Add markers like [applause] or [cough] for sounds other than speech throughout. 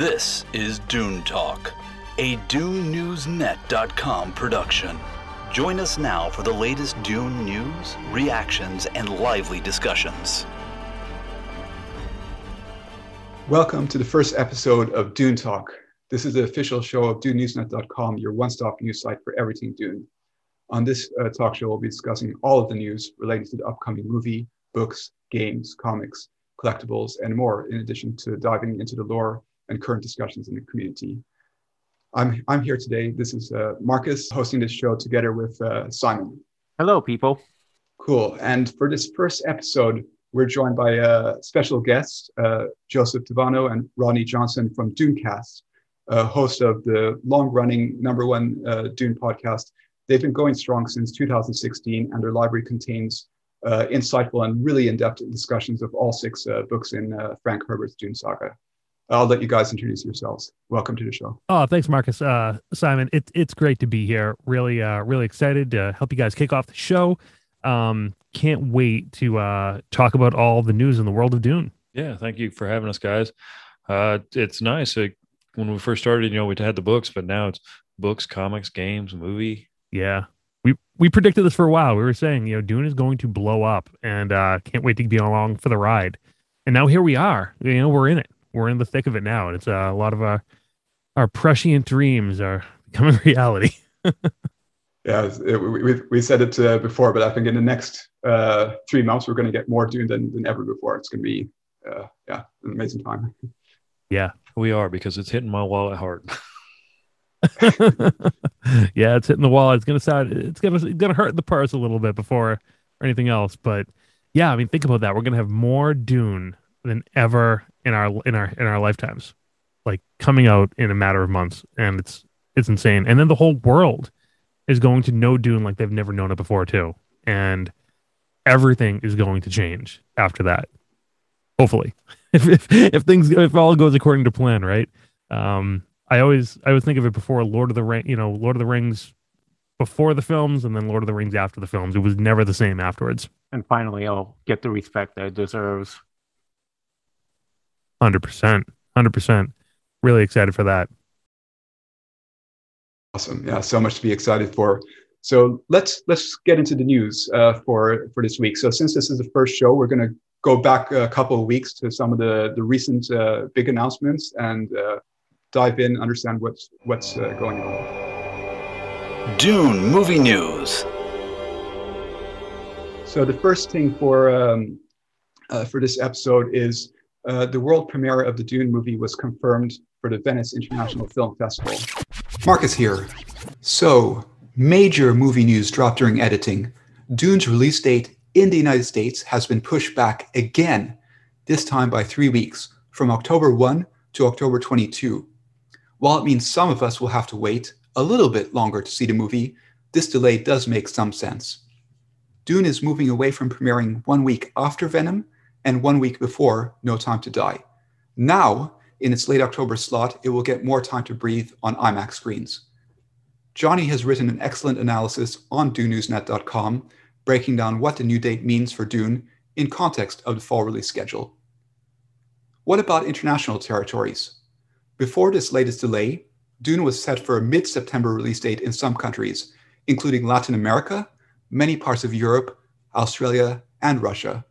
This is Dune Talk, a DuneNewsNet.com production. Join us now for the latest Dune news, reactions, and lively discussions. Welcome to the first episode of Dune Talk. This is the official show of DuneNewsNet.com, your one stop news site for everything Dune. On this uh, talk show, we'll be discussing all of the news related to the upcoming movie, books, games, comics, collectibles, and more, in addition to diving into the lore and current discussions in the community. I'm, I'm here today. This is uh, Marcus hosting this show together with uh, Simon. Hello, people. Cool. And for this first episode, we're joined by a special guest, uh, Joseph Tavano and Rodney Johnson from Dunecast, uh, host of the long running number one uh, Dune podcast. They've been going strong since 2016, and their library contains uh, insightful and really in depth discussions of all six uh, books in uh, Frank Herbert's Dune saga. I'll let you guys introduce yourselves. Welcome to the show. Oh, thanks, Marcus. Uh, Simon, it's it's great to be here. Really, uh, really excited to help you guys kick off the show. Um, can't wait to uh, talk about all the news in the world of Dune. Yeah, thank you for having us, guys. Uh, it's nice. Like, when we first started, you know, we had the books, but now it's books, comics, games, movie. Yeah, we we predicted this for a while. We were saying, you know, Dune is going to blow up, and uh, can't wait to be along for the ride. And now here we are. You know, we're in it we're in the thick of it now, and it's uh, a lot of our our prescient dreams are becoming [laughs] reality. yeah, it, we, we said it uh, before, but I think in the next uh, three months we're going to get more Dune than, than ever before. It's going to be uh, yeah, an amazing time. Yeah, we are because it's hitting my wallet hard. [laughs] [laughs] yeah, it's hitting the wall. It's gonna sound. It's gonna it's gonna hurt the purse a little bit before or anything else. But yeah, I mean, think about that. We're gonna have more Dune than ever in our in our in our lifetimes like coming out in a matter of months and it's it's insane. And then the whole world is going to know dune like they've never known it before too. And everything is going to change after that hopefully [laughs] if, if, if things if all goes according to plan right? Um i always i always think of it before lord of the ring you know lord of the rings before the films and then lord of the rings after the films. It was never the same afterwards. And finally i'll get the respect that it deserves Hundred percent, hundred percent. Really excited for that. Awesome! Yeah, so much to be excited for. So let's let's get into the news uh, for for this week. So since this is the first show, we're going to go back a couple of weeks to some of the the recent uh, big announcements and uh, dive in, understand what's what's uh, going on. Dune movie news. So the first thing for um, uh, for this episode is uh, the world premiere of the Dune movie was confirmed for the Venice International Film Festival. Marcus here. So, major movie news dropped during editing. Dune's release date in the United States has been pushed back again, this time by three weeks, from October 1 to October 22. While it means some of us will have to wait a little bit longer to see the movie, this delay does make some sense. Dune is moving away from premiering one week after Venom and one week before No Time to Die. Now, in its late October slot, it will get more time to breathe on IMAX screens. Johnny has written an excellent analysis on DuneNewsNet.com, breaking down what the new date means for Dune in context of the fall release schedule. What about international territories? Before this latest delay, Dune was set for a mid September release date in some countries, including Latin America, many parts of Europe, Australia, and Russia.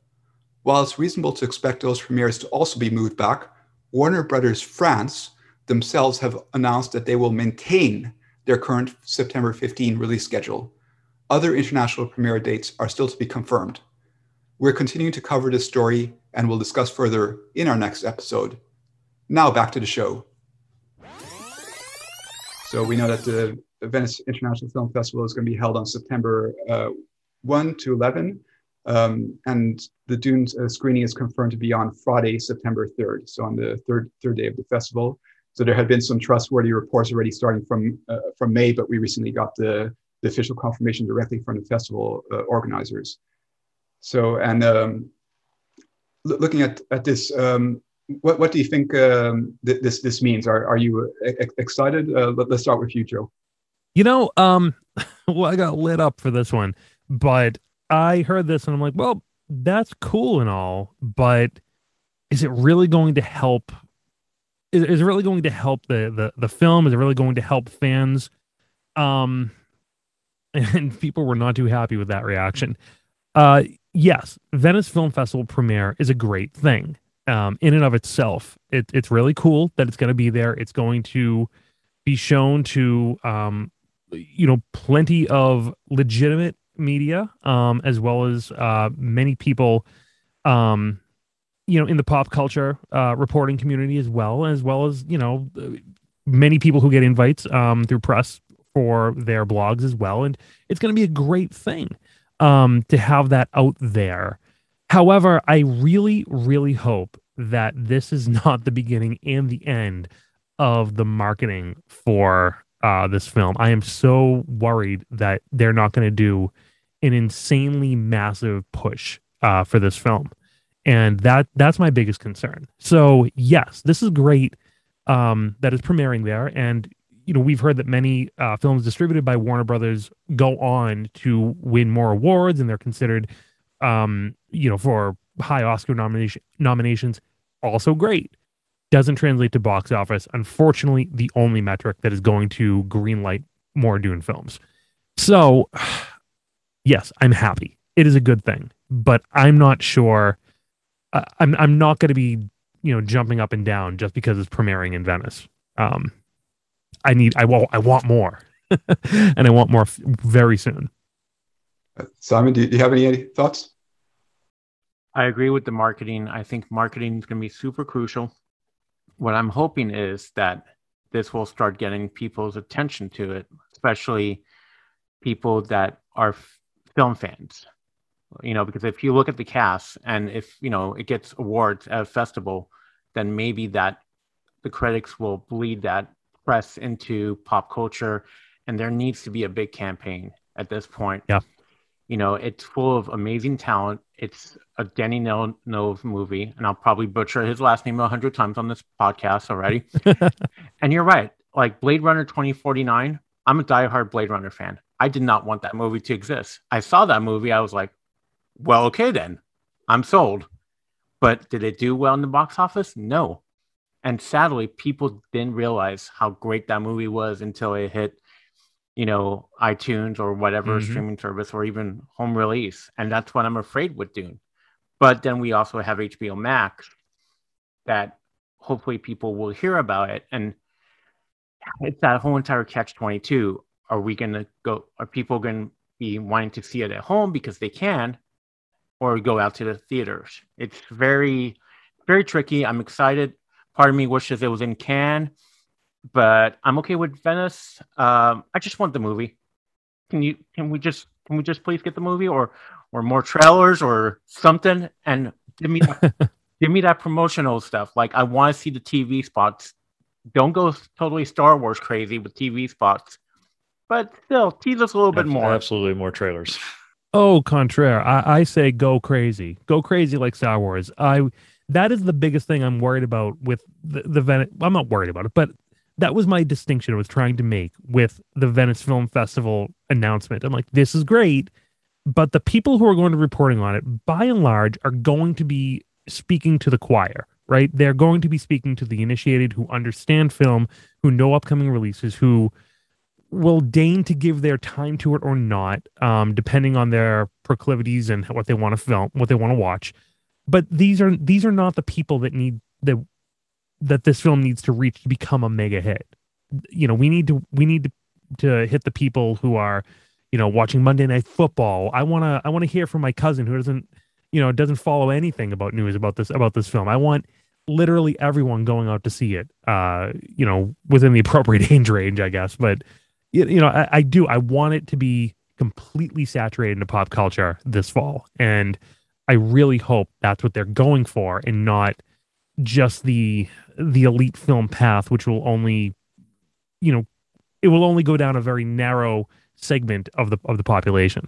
While it's reasonable to expect those premieres to also be moved back, Warner Brothers France themselves have announced that they will maintain their current September 15 release schedule. Other international premiere dates are still to be confirmed. We're continuing to cover this story and we'll discuss further in our next episode. Now back to the show. So we know that the Venice International Film Festival is going to be held on September uh, 1 to 11. Um, and the Dune uh, screening is confirmed to be on Friday, September 3rd, so on the third third day of the festival. So there had been some trustworthy reports already starting from uh, from May, but we recently got the, the official confirmation directly from the festival uh, organizers. So, and um, looking at at this, um, what what do you think um, th- this this means? Are are you ex- excited? Uh, let, us start with you, Joe. You know, um, [laughs] well, I got lit up for this one, but I heard this and I'm like, well, that's cool and all, but is it really going to help is, is it really going to help the, the the film? Is it really going to help fans? Um, [laughs] and people were not too happy with that reaction. Uh, yes, Venice Film Festival premiere is a great thing. Um, in and of itself, it, it's really cool that it's going to be there. It's going to be shown to, um, you know, plenty of legitimate media, um, as well as uh, many people, um, you know, in the pop culture uh, reporting community as well, as well as you know, many people who get invites um, through press for their blogs as well, and it's going to be a great thing um, to have that out there. However, I really, really hope that this is [laughs] not the beginning and the end of the marketing for uh, this film. I am so worried that they're not going to do an insanely massive push uh, for this film, and that that's my biggest concern. So yes, this is great um, that is premiering there, and you know we've heard that many uh, films distributed by Warner Brothers go on to win more awards, and they're considered, um, you know, for high Oscar nomination nominations. Also great. Doesn't translate to box office. Unfortunately, the only metric that is going to greenlight more Dune films. So, yes, I'm happy. It is a good thing, but I'm not sure. Uh, I'm I'm not going to be you know jumping up and down just because it's premiering in Venice. Um, I need I want I want more, [laughs] and I want more f- very soon. Simon, do you, do you have any thoughts? I agree with the marketing. I think marketing is going to be super crucial. What I'm hoping is that this will start getting people's attention to it, especially people that are f- film fans. You know, because if you look at the cast and if, you know, it gets awards at a festival, then maybe that the critics will bleed that press into pop culture and there needs to be a big campaign at this point. Yeah. You know, it's full of amazing talent. It's a Denis Villeneuve movie, and I'll probably butcher his last name a hundred times on this podcast already. [laughs] and you're right. Like Blade Runner 2049, I'm a diehard Blade Runner fan. I did not want that movie to exist. I saw that movie. I was like, well, okay, then I'm sold. But did it do well in the box office? No and sadly people didn't realize how great that movie was until it hit you know itunes or whatever mm-hmm. streaming service or even home release and that's what i'm afraid with dune but then we also have hbo max that hopefully people will hear about it and it's that whole entire catch 22 are we going to go are people going to be wanting to see it at home because they can or go out to the theaters it's very very tricky i'm excited Part of me wishes it was in Cannes, but I'm okay with Venice. Um, I just want the movie. Can you? Can we just? Can we just please get the movie, or or more trailers, or something, and give me that, [laughs] give me that promotional stuff. Like I want to see the TV spots. Don't go totally Star Wars crazy with TV spots, but still tease us a little bit more. Absolutely, more trailers. Oh, contraire. I, I say go crazy. Go crazy like Star Wars. I that is the biggest thing I'm worried about with the, the Venice. I'm not worried about it, but that was my distinction I was trying to make with the Venice Film Festival announcement. I'm like, this is great, but the people who are going to be reporting on it, by and large, are going to be speaking to the choir, right? They're going to be speaking to the initiated who understand film, who know upcoming releases, who will deign to give their time to it or not, um, depending on their proclivities and what they want to film, what they want to watch but these are these are not the people that need that that this film needs to reach to become a mega hit. You know, we need to we need to to hit the people who are, you know, watching Monday Night Football. I want to I want to hear from my cousin who doesn't, you know, doesn't follow anything about news about this about this film. I want literally everyone going out to see it. Uh, you know, within the appropriate [laughs] age range, I guess. But you, you know, I, I do. I want it to be completely saturated into pop culture this fall, and I really hope that's what they're going for and not just the the elite film path, which will only, you know, it will only go down a very narrow segment of the of the population.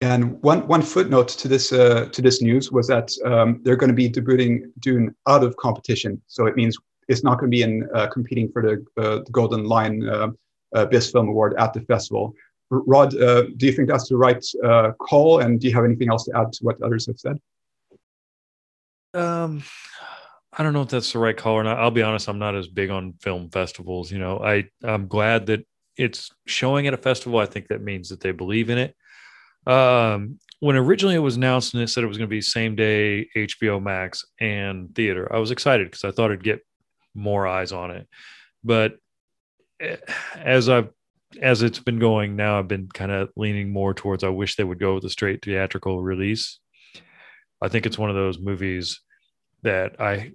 And one one footnote to this uh, to this news was that um, they're going to be debuting Dune out of competition, so it means it's not going to be in uh, competing for the, uh, the Golden Lion uh, Best Film Award at the festival. Rod, uh, do you think that's the right uh, call? And do you have anything else to add to what others have said? Um, I don't know if that's the right call or not. I'll be honest, I'm not as big on film festivals. You know, I I'm glad that it's showing at a festival. I think that means that they believe in it. Um, when originally it was announced and it said it was going to be same day HBO Max and theater, I was excited because I thought it'd get more eyes on it. But as I've as it's been going now, I've been kind of leaning more towards I wish they would go with a straight theatrical release. I think it's one of those movies that I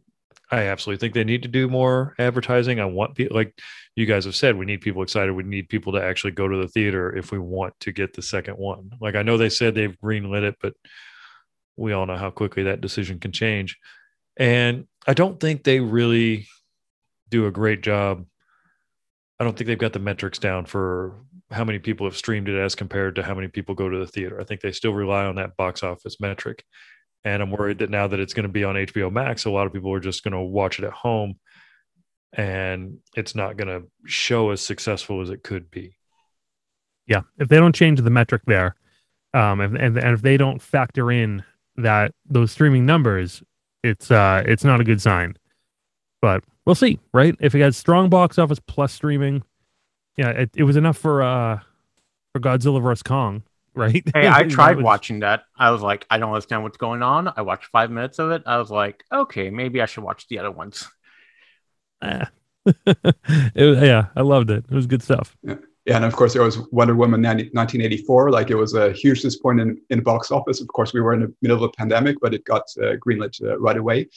I absolutely think they need to do more advertising. I want people like you guys have said, we need people excited. We need people to actually go to the theater if we want to get the second one. Like I know they said they've greenlit it, but we all know how quickly that decision can change. And I don't think they really do a great job. I don't think they've got the metrics down for how many people have streamed it as compared to how many people go to the theater. I think they still rely on that box office metric. And I'm worried that now that it's going to be on HBO Max, a lot of people are just going to watch it at home and it's not going to show as successful as it could be. Yeah. If they don't change the metric there, um, and, and, and if they don't factor in that those streaming numbers, it's uh it's not a good sign. But we'll see, right? If it has strong box office plus streaming, yeah, it, it was enough for uh for Godzilla vs Kong, right? Hey, I [laughs] tried was- watching that. I was like, I don't understand what's going on. I watched five minutes of it. I was like, okay, maybe I should watch the other ones. [laughs] Eh. [laughs] it was, yeah, I loved it. It was good stuff. Yeah, and of course there was Wonder Woman 90, 1984. Like it was a huge disappointment in, in the box office. Of course, we were in the middle of a pandemic, but it got uh, greenlit uh, right away.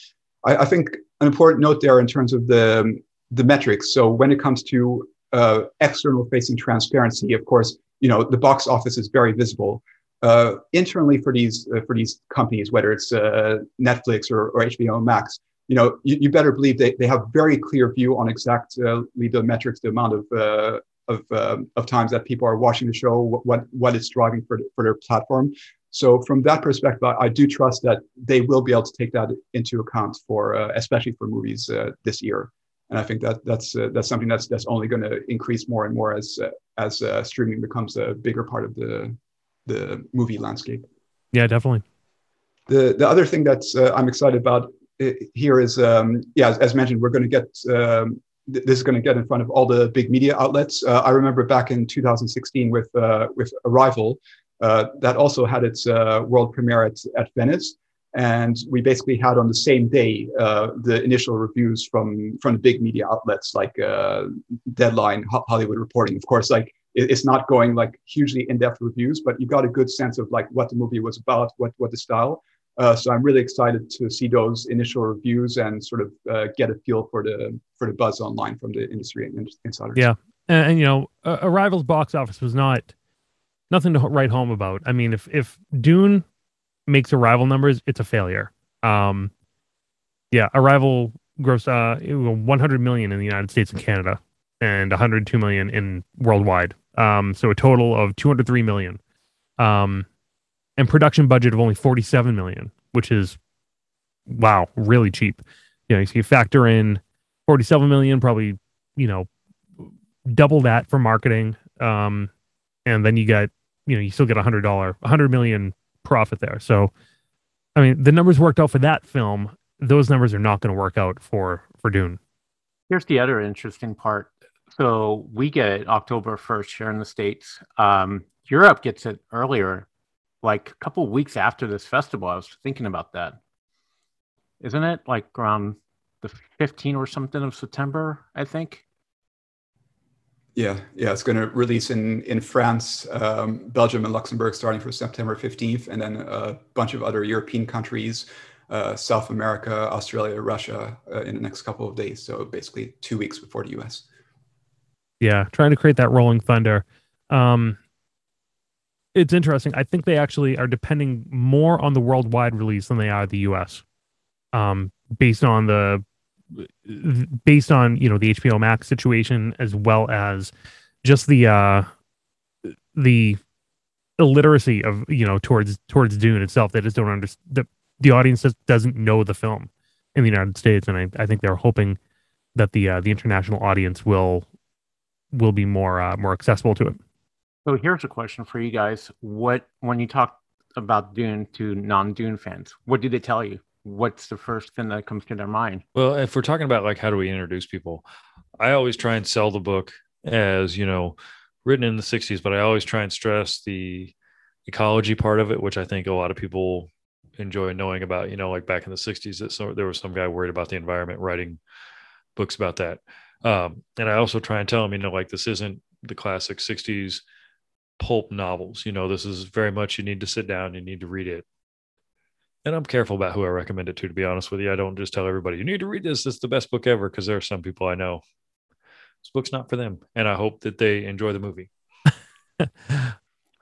I, I think an important note there in terms of the the metrics. So when it comes to uh, external facing transparency, of course, you know the box office is very visible. Uh, internally for these uh, for these companies, whether it's uh, Netflix or, or HBO Max, you know you, you better believe they, they have very clear view on exactly the metrics, the amount of uh, of um, of times that people are watching the show, what what, what it's driving for for their platform. So from that perspective, I, I do trust that they will be able to take that into account for uh, especially for movies uh, this year. And I think that that's uh, that's something that's that's only going to increase more and more as uh, as uh, streaming becomes a bigger part of the the movie landscape. Yeah, definitely. The the other thing that's uh, I'm excited about here is um, yeah, as, as mentioned, we're going to get um, th- this is going to get in front of all the big media outlets. Uh, I remember back in 2016 with uh, with Arrival, uh, that also had its uh, world premiere at, at Venice, and we basically had on the same day uh, the initial reviews from from the big media outlets like uh, Deadline, Hollywood Reporting. Of course, like it- it's not going like hugely in-depth reviews, but you got a good sense of like what the movie was about, what what the style. Uh, so I'm really excited to see those initial reviews and sort of get a feel for the for the buzz online from the industry and insiders. Yeah. And, and you know, Arrival's box office was not nothing to write home about. I mean, if if Dune makes Arrival numbers, it's a failure. Um, yeah, Arrival grossed uh 100 million in the United States and Canada, and 102 million in worldwide. Um, so a total of 203 million. Um, and production budget of only 47 million, which is wow, really cheap. You know, so you factor in 47 million, probably you know double that for marketing um and then you get you know you still get a hundred dollar a hundred million profit there so i mean the numbers worked out for that film those numbers are not going to work out for for dune Here's the other interesting part. So we get it October 1st here in the States. Um, Europe gets it earlier, like a couple weeks after this festival. I was thinking about that. Isn't it like around the 15 or something of September, I think? Yeah, yeah, it's going to release in in France, um, Belgium, and Luxembourg starting from September 15th, and then a bunch of other European countries, uh, South America, Australia, Russia, uh, in the next couple of days. So basically, two weeks before the US. yeah trying to create that rolling thunder um it's interesting i think they actually are depending more on the worldwide release than they are the us um based on the based on you know the hbo max situation as well as just the uh the illiteracy of you know towards towards dune itself they just don't understand the, the audience just doesn't know the film in the united states and i, I think they're hoping that the uh, the international audience will will be more uh, more accessible to it. So here's a question for you guys. What when you talk about Dune to non-Dune fans, what do they tell you? What's the first thing that comes to their mind? Well, if we're talking about like how do we introduce people, I always try and sell the book as, you know, written in the 60s, but I always try and stress the ecology part of it, which I think a lot of people enjoy knowing about, you know, like back in the 60s that so, there was some guy worried about the environment writing books about that. Um, and I also try and tell them, you know, like this isn't the classic 60s pulp novels. You know, this is very much you need to sit down, you need to read it. And I'm careful about who I recommend it to, to be honest with you. I don't just tell everybody, you need to read this. It's the best book ever. Cause there are some people I know this book's not for them. And I hope that they enjoy the movie. [laughs]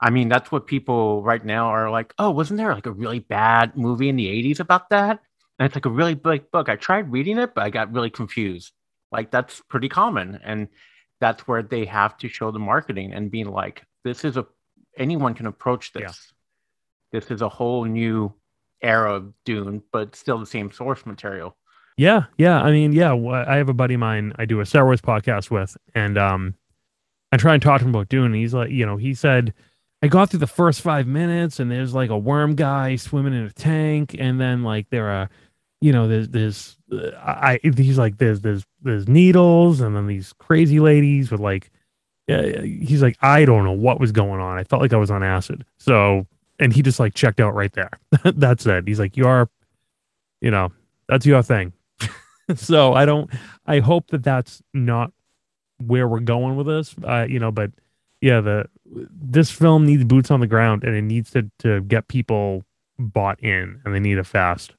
I mean, that's what people right now are like, oh, wasn't there like a really bad movie in the 80s about that? And it's like a really big book. I tried reading it, but I got really confused. Like, that's pretty common. And that's where they have to show the marketing and being like, this is a, anyone can approach this. Yeah. This is a whole new era of Dune, but still the same source material. Yeah, yeah. I mean, yeah. I have a buddy of mine I do a Star Wars podcast with, and um, I try and talk to him about Dune. And he's like, you know, he said I got through the first five minutes, and there's like a worm guy swimming in a tank, and then like there are, you know, there's there's I he's like there's there's there's needles, and then these crazy ladies with like, uh, he's like I don't know what was going on. I felt like I was on acid. So, and he just like checked out right there. [laughs] That's it. He's like, you are, you know, that's your thing. [laughs] so I don't. I hope that that's not where we're going with this. Uh, you know, but yeah, the this film needs boots on the ground and it needs to to get people bought in, and they need it fast.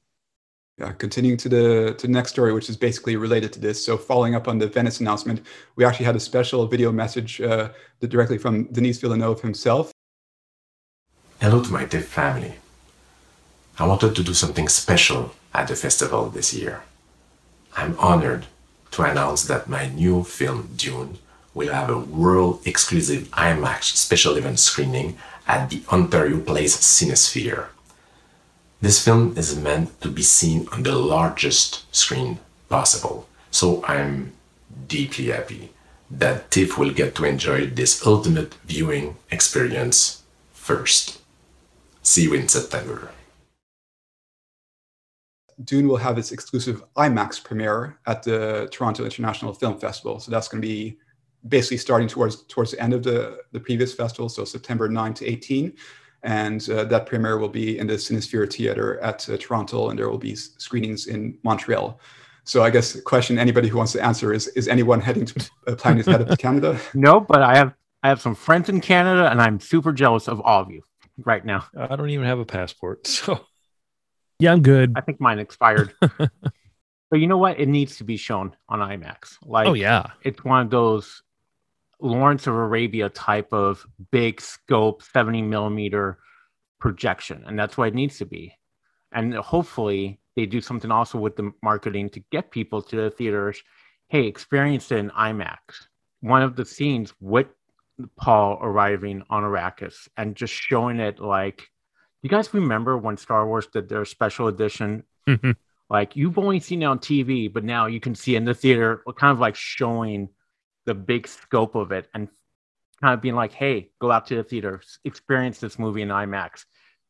Yeah, continuing to the to the next story, which is basically related to this. So, following up on the Venice announcement, we actually had a special video message uh, directly from Denis Villeneuve himself. Hello to my TIFF family. I wanted to do something special at the festival this year. I'm honored to announce that my new film, Dune, will have a world exclusive IMAX special event screening at the Ontario Place Cinesphere. This film is meant to be seen on the largest screen possible, so I'm deeply happy that TIFF will get to enjoy this ultimate viewing experience first. See you in September. Dune will have its exclusive IMAX premiere at the Toronto International Film Festival. So that's going to be basically starting towards towards the end of the, the previous festival, so September 9 to 18. And uh, that premiere will be in the Cinesphere Theatre at uh, Toronto, and there will be screenings in Montreal. So I guess the question anybody who wants to answer is: Is anyone heading to uh, planning to head up to Canada? [laughs] No, but I have I have some friends in Canada, and I'm super jealous of all of you right now. I don't even have a passport, [laughs] so yeah, I'm good. I think mine expired. [laughs] but you know what? It needs to be shown on IMAX. Like, oh yeah, it's one of those Lawrence of Arabia type of big scope, 70 millimeter projection, and that's what it needs to be. And hopefully, they do something also with the marketing to get people to the theaters. Hey, experience it in IMAX. One of the scenes with Paul arriving on Arrakis and just showing it like you guys remember when Star Wars did their special edition? Mm-hmm. Like you've only seen it on TV, but now you can see in the theater, kind of like showing the big scope of it and kind of being like, hey, go out to the theater, experience this movie in IMAX,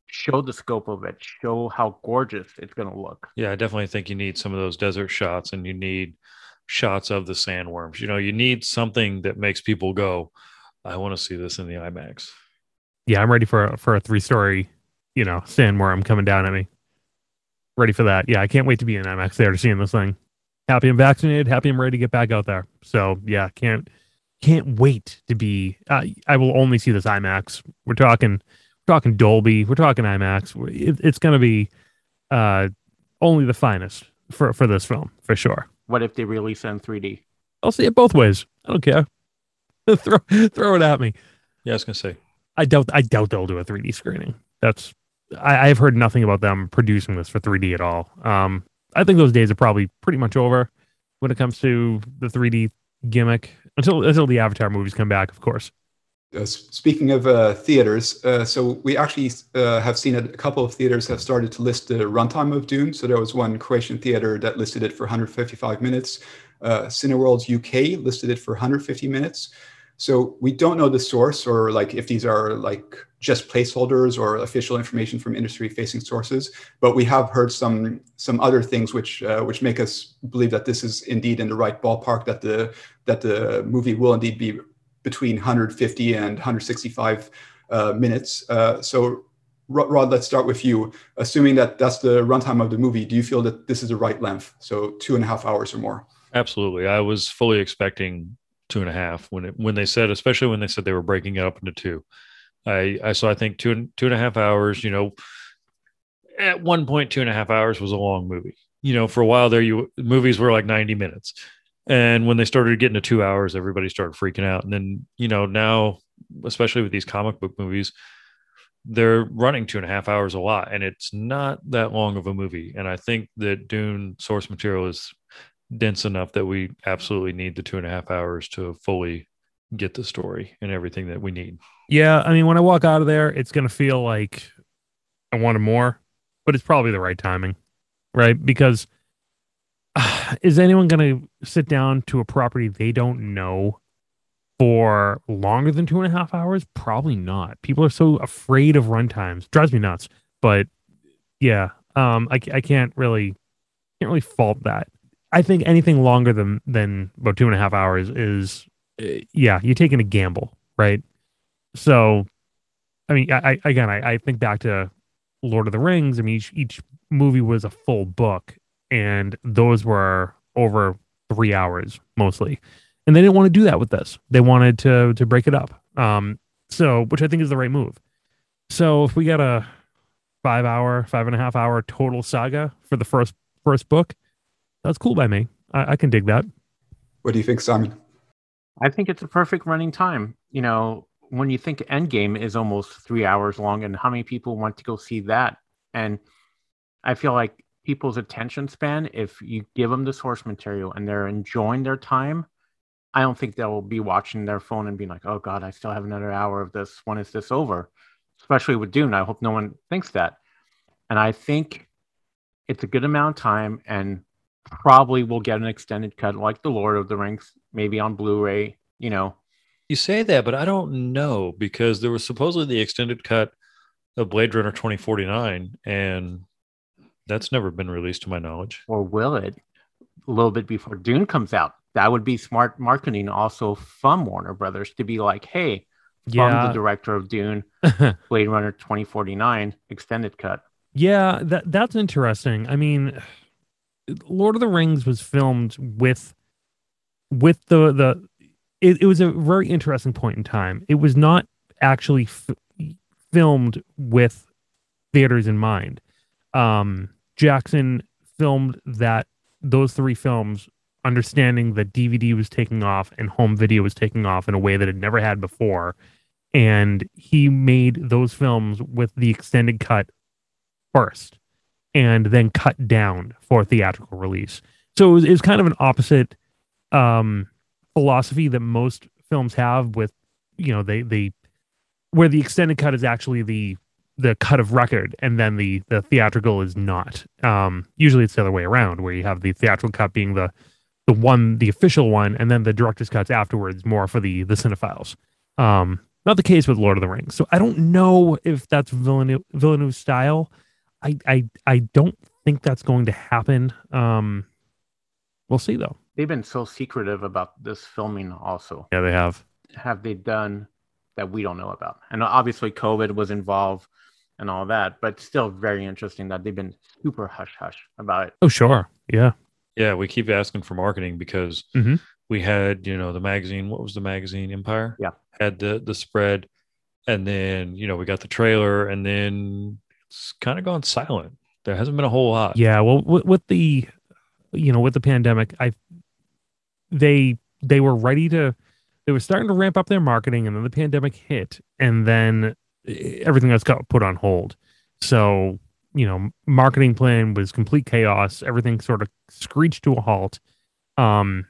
show the scope of it, show how gorgeous it's going to look. Yeah, I definitely think you need some of those desert shots and you need shots of the sandworms. You know, you need something that makes people go, I want to see this in the IMAX. Yeah, I'm ready for a, for a three story you know, sandworm coming down at me. Ready for that. Yeah, I can't wait to be in IMAX there to seeing this thing. Happy I'm vaccinated. Happy I'm ready to get back out there. So yeah, can't can't wait to be. Uh, I will only see this IMAX. We're talking, we're talking Dolby. We're talking IMAX. It, it's going to be uh, only the finest for for this film for sure. What if they release it in 3D? I'll see it both ways. I don't care. [laughs] throw throw it at me. Yeah, I was gonna say. I doubt I doubt they'll do a 3D screening. That's I, have heard nothing about them producing this for 3D at all. Um, I think those days are probably pretty much over when it comes to the 3D gimmick until until the Avatar movies come back, of course. Uh, speaking of uh, theaters, uh, so we actually uh, have seen a couple of theaters have started to list the runtime of Dune. So there was one Croatian theater that listed it for 155 minutes. Uh, Cineworld's UK listed it for 150 minutes. So we don't know the source or like if these are like just placeholders or official information from industry-facing sources, but we have heard some some other things which uh, which make us believe that this is indeed in the right ballpark. That the that the movie will indeed be between 150 and 165 uh, minutes. Uh, so Rod, let's start with you. Assuming that that's the runtime of the movie, do you feel that this is the right length? So two and a half hours or more? Absolutely. I was fully expecting two and a half when it when they said, especially when they said they were breaking it up into two. I, I so I think two and two and a half hours. You know, at one point, two and a half hours was a long movie. You know, for a while there, you movies were like ninety minutes, and when they started getting to two hours, everybody started freaking out. And then you know now, especially with these comic book movies, they're running two and a half hours a lot, and it's not that long of a movie. And I think that Dune source material is dense enough that we absolutely need the two and a half hours to fully get the story and everything that we need. Yeah, I mean, when I walk out of there, it's gonna feel like I wanted more, but it's probably the right timing, right? Because uh, [sighs] is anyone gonna sit down to a property they don't know for longer than two and a half hours? Probably not. People are so afraid of runtimes. Drives me nuts. But yeah, um, I I can't really can't really fault that. I think anything longer than than about two and a half hours is, uh, yeah, you're taking a gamble, right? So, I mean, I, I again, I, I think back to Lord of the Rings. I mean, each each movie was a full book, and those were over three hours mostly. And they didn't want to do that with this. They wanted to to break it up. Um, so which I think is the right move. So if we got a five hour, five and a half hour total saga for the first first book, that's cool by me. I, I can dig that. What do you think, Simon? I think it's a perfect running time. You know, when you think Endgame is almost three hours long, and how many people want to go see that? And I feel like people's attention span, if you give them the source material and they're enjoying their time, I don't think they'll be watching their phone and being like, "Oh God, I still have another hour of this. When is this over?" Especially with Dune, I hope no one thinks that. And I think it's a good amount of time, and probably will get an extended cut like The Lord of the Rings, maybe on Blu-ray. You know, you say that, but I don't know because there was supposedly the extended cut of Blade Runner 2049, and that's never been released to my knowledge. Or will it? A little bit before Dune comes out. That would be smart marketing also from Warner Brothers to be like, hey, from yeah. the director of Dune, [laughs] Blade Runner 2049 extended cut. Yeah, that that's interesting. I mean, Lord of the Rings was filmed with with the the it, it was a very interesting point in time. It was not actually f- filmed with theaters in mind. Um, Jackson filmed that those three films, understanding that DVD was taking off and home video was taking off in a way that it never had before, and he made those films with the extended cut first and then cut down for theatrical release. So it was, it was kind of an opposite um, philosophy that most films have with, you know, they, they, where the extended cut is actually the, the cut of record and then the, the theatrical is not. Um, usually it's the other way around where you have the theatrical cut being the, the one, the official one, and then the director's cuts afterwards more for the, the cinephiles. Um, not the case with Lord of the Rings. So I don't know if that's Villeneuve, Villeneuve's style. I I I don't think that's going to happen. Um, we'll see though. They've been so secretive about this filming, also. Yeah, they have. Have they done that we don't know about? And obviously, COVID was involved and all that, but still very interesting that they've been super hush hush about it. Oh, sure. Yeah. Yeah, we keep asking for marketing because mm-hmm. we had, you know, the magazine. What was the magazine? Empire. Yeah. Had the the spread, and then you know we got the trailer, and then it's kind of gone silent. There hasn't been a whole lot. Yeah, well, with, with the, you know, with the pandemic, I, they they were ready to, they were starting to ramp up their marketing, and then the pandemic hit, and then everything else got put on hold. So you know, marketing plan was complete chaos. Everything sort of screeched to a halt. Um,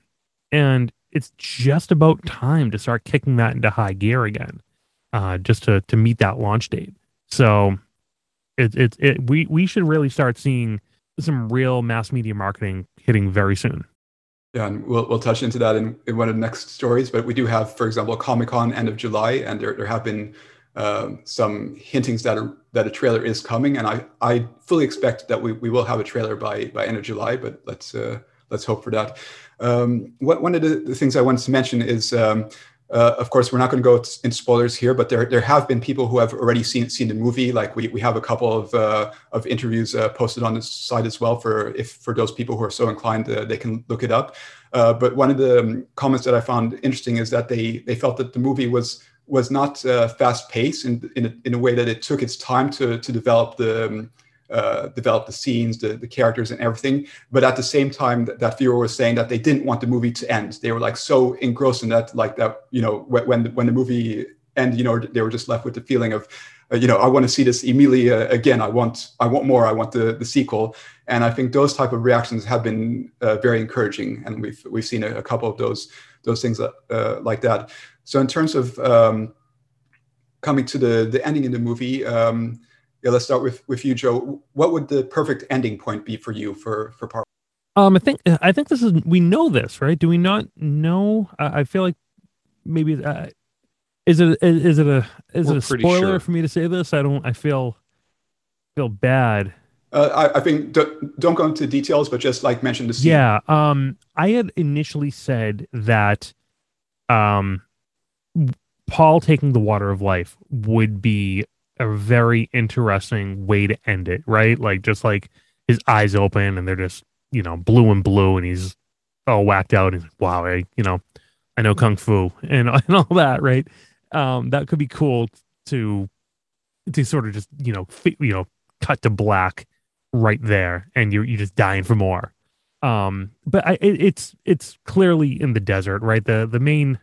and it's just about time to start kicking that into high gear again, uh, just to to meet that launch date. So it's it, it we we should really start seeing some real mass media marketing hitting very soon. Yeah, and we'll, we'll touch into that in, in one of the next stories. But we do have, for example, Comic Con end of July, and there, there have been um, some hintings that a, that a trailer is coming, and I, I fully expect that we, we will have a trailer by by end of July. But let's uh, let's hope for that. Um, what, one of the, the, things I wanted to mention is um, uh, of course, we're not going to go into spoilers here, but there there have been people who have already seen seen the movie. Like we, we have a couple of uh, of interviews uh, posted on the site as well for if for those people who are so inclined, uh, they can look it up. Uh, but one of the um, comments that I found interesting is that they they felt that the movie was was not uh, fast paced in in a, in a way that it took its time to to develop the um, uh, develop the scenes, the, the characters, and everything. But at the same time, that, that viewer was saying that they didn't want the movie to end. They were like so engrossed in that, like that, you know, when the, when the movie ended, you know, they were just left with the feeling of, uh, you know, I want to see this immediately uh, again. I want, I want more. I want the the sequel. And I think those type of reactions have been uh, very encouraging, and we've we've seen a, a couple of those those things uh, like that. So in terms of um, coming to the the ending in the movie. Um, yeah, let's start with with you, Joe. What would the perfect ending point be for you for for part? Um, I think I think this is we know this, right? Do we not know? I, I feel like maybe uh, is it is it a is We're it a spoiler sure. for me to say this? I don't. I feel feel bad. Uh, I, I, think don't, don't, go into details, but just like mention the scene. Yeah. Um, I had initially said that, um, Paul taking the water of life would be a very interesting way to end it, right? Like just like his eyes open and they're just, you know, blue and blue and he's all whacked out and wow, I, you know, I know kung fu [laughs] and, and all that, right? Um, that could be cool to to sort of just, you know, you know, cut to black right there and you're you just dying for more. Um, but I it, it's it's clearly in the desert, right? The the main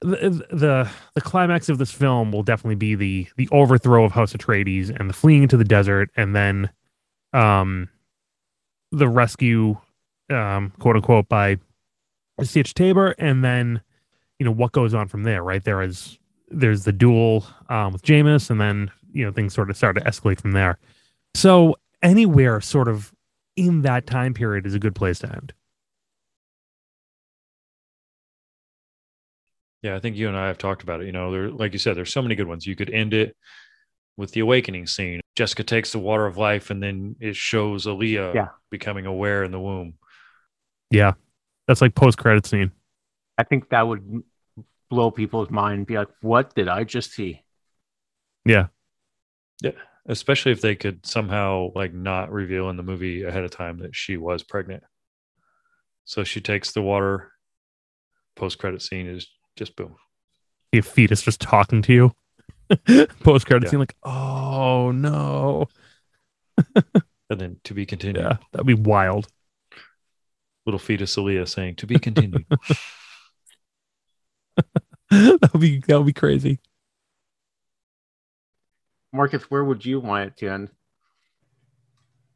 the, the climax of this film will definitely be the the overthrow of House Atreides and the fleeing into the desert, and then um the rescue, um, quote unquote, by Sietch Tabor, and then you know what goes on from there. Right there is there's the duel um, with Jamis, and then you know things sort of start to escalate from there. So anywhere sort of in that time period is a good place to end. Yeah, I think you and I have talked about it. You know, there, like you said, there's so many good ones. You could end it with the awakening scene. Jessica takes the water of life, and then it shows Alia yeah. becoming aware in the womb. Yeah, that's like post credit scene. I think that would blow people's mind. Be like, what did I just see? Yeah, yeah. Especially if they could somehow like not reveal in the movie ahead of time that she was pregnant. So she takes the water. Post credit scene is just boom. Your fetus just talking to you. [laughs] Postcard credit yeah. scene, like, oh no. [laughs] and then to be continued. Yeah, that'd be wild. Little fetus Alia saying, to be continued. [laughs] that would be that would be crazy. Marcus, where would you want it to end?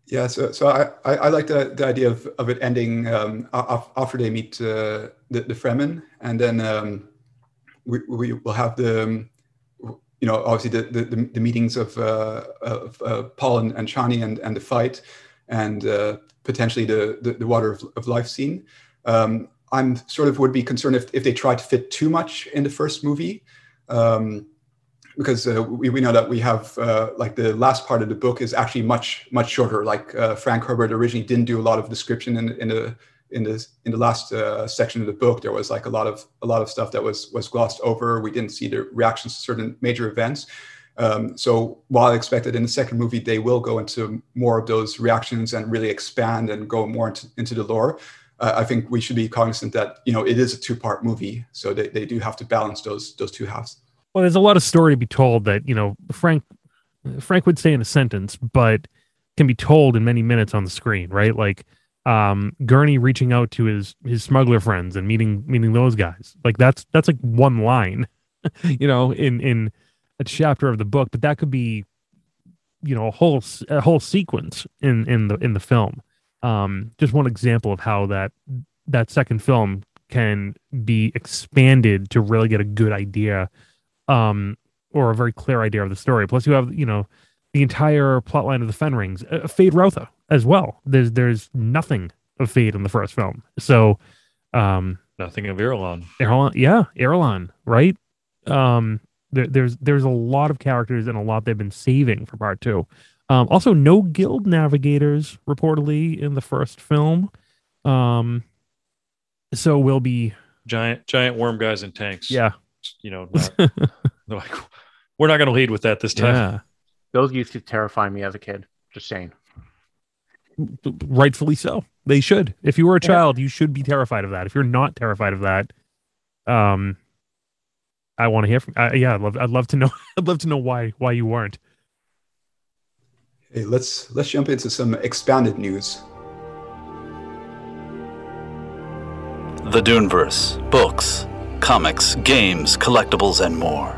Yeah, so so I, I, I like the, the idea of, of it ending um, after they meet uh, the, the Fremen, and then um, we, we will have the um, you know obviously the the, the meetings of, uh, of uh, Paul and, and Chani and, and the fight, and uh, potentially the, the, the water of, of life scene. Um, I'm sort of would be concerned if, if they try to fit too much in the first movie. Um, because uh, we, we know that we have uh, like the last part of the book is actually much much shorter. Like uh, Frank Herbert originally didn't do a lot of description in, in the in the in the last uh, section of the book. There was like a lot of a lot of stuff that was was glossed over. We didn't see the reactions to certain major events. Um, so while I expected in the second movie they will go into more of those reactions and really expand and go more into, into the lore, uh, I think we should be cognizant that you know it is a two part movie, so they, they do have to balance those those two halves. Well, there's a lot of story to be told that you know Frank Frank would say in a sentence, but can be told in many minutes on the screen, right? Like um Gurney reaching out to his his smuggler friends and meeting meeting those guys. Like that's that's like one line, [laughs] you know, in in a chapter of the book, but that could be you know a whole a whole sequence in in the in the film. Um just one example of how that that second film can be expanded to really get a good idea um, or a very clear idea of the story. Plus, you have you know the entire plot line of the Fenrings, uh, Feyd-Rautha as well. There's there's nothing of Feyd in the first film. So, um, Nothing of Irulan. Irulan, yeah, Irulan, right? Um, there, there's there's a lot of characters and a lot they've been saving for part two. Um, also, no guild navigators reportedly in the first film. Um, so we'll be Giant giant worm guys in tanks. yeah, You know, not, [laughs] they're like, we're not going to lead with that this time. yeah, Those used to terrify me as a kid. Just saying. Rightfully so. They should. If you were a Yeah. child, you should be terrified of that. If you're not terrified of that, um, I want to hear from. Uh, yeah, I'd love. I'd love to know. [laughs] I'd love to know why why you weren't. Hey, let's let's jump into some expanded news. The Duneverse books, comics, games, collectibles, and more.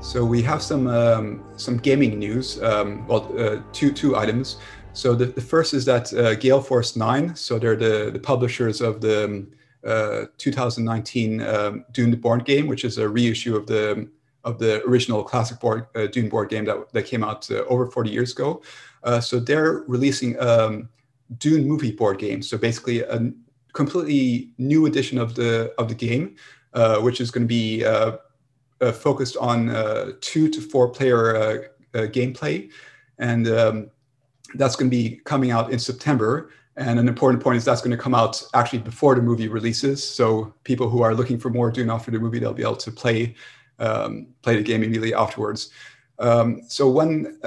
So we have some um, some gaming news. Um, well, uh, two two items. So the, the first is that uh, Gale Force Nine. So they're the, the publishers of the um, uh, 2019 um, Dune board game, which is a reissue of the of the original classic board uh, Dune board game that that came out uh, over 40 years ago. Uh, so they're releasing um, Dune movie board game. So basically a completely new edition of the of the game, uh, which is going to be uh, focused on uh, two to four player uh, uh, gameplay, and um, that's going to be coming out in September. And an important point is that's going to come out actually before the movie releases. So people who are looking for more Dune after the movie, they'll be able to play um, play the game immediately afterwards. Um, so one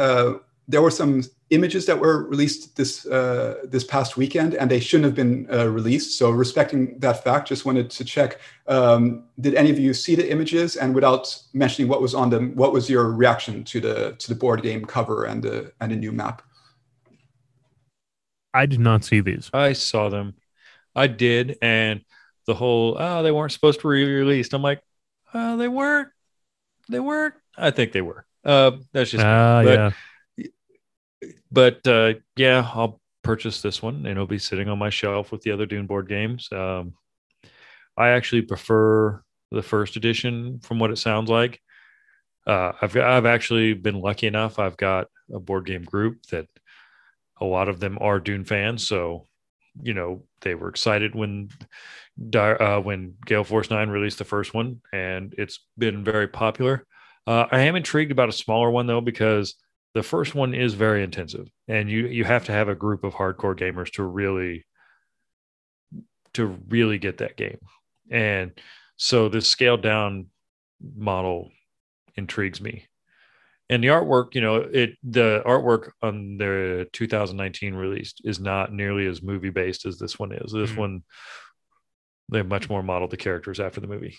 there were some images that were released this uh, this past weekend, and they shouldn't have been uh, released. So respecting that fact, just wanted to check: um, did any of you see the images? And without mentioning what was on them, what was your reaction to the to the board game cover and the and the new map? I did not see these. I saw them. I did. And the whole, oh, they weren't supposed to be released. I'm like, oh, they weren't. They weren't. I think they were. Uh, that's just, me. Ah, But- yeah. But uh, yeah, I'll purchase this one and it'll be sitting on my shelf with the other Dune board games. Um, I actually prefer the first edition from what it sounds like. Uh, I've I've actually been lucky enough. I've got a board game group that a lot of them are Dune fans, so you know they were excited when uh, when Gale Force Nine released the first one, and it's been very popular. Uh, I am intrigued about a smaller one though because the first one is very intensive, and you you have to have a group of hardcore gamers to really to really get that game, and so this scaled down model intrigues me. And the artwork, you know, it the artwork on the 2019 released is not nearly as movie based as this one is. This Mm. one they much more modeled the characters after the movie.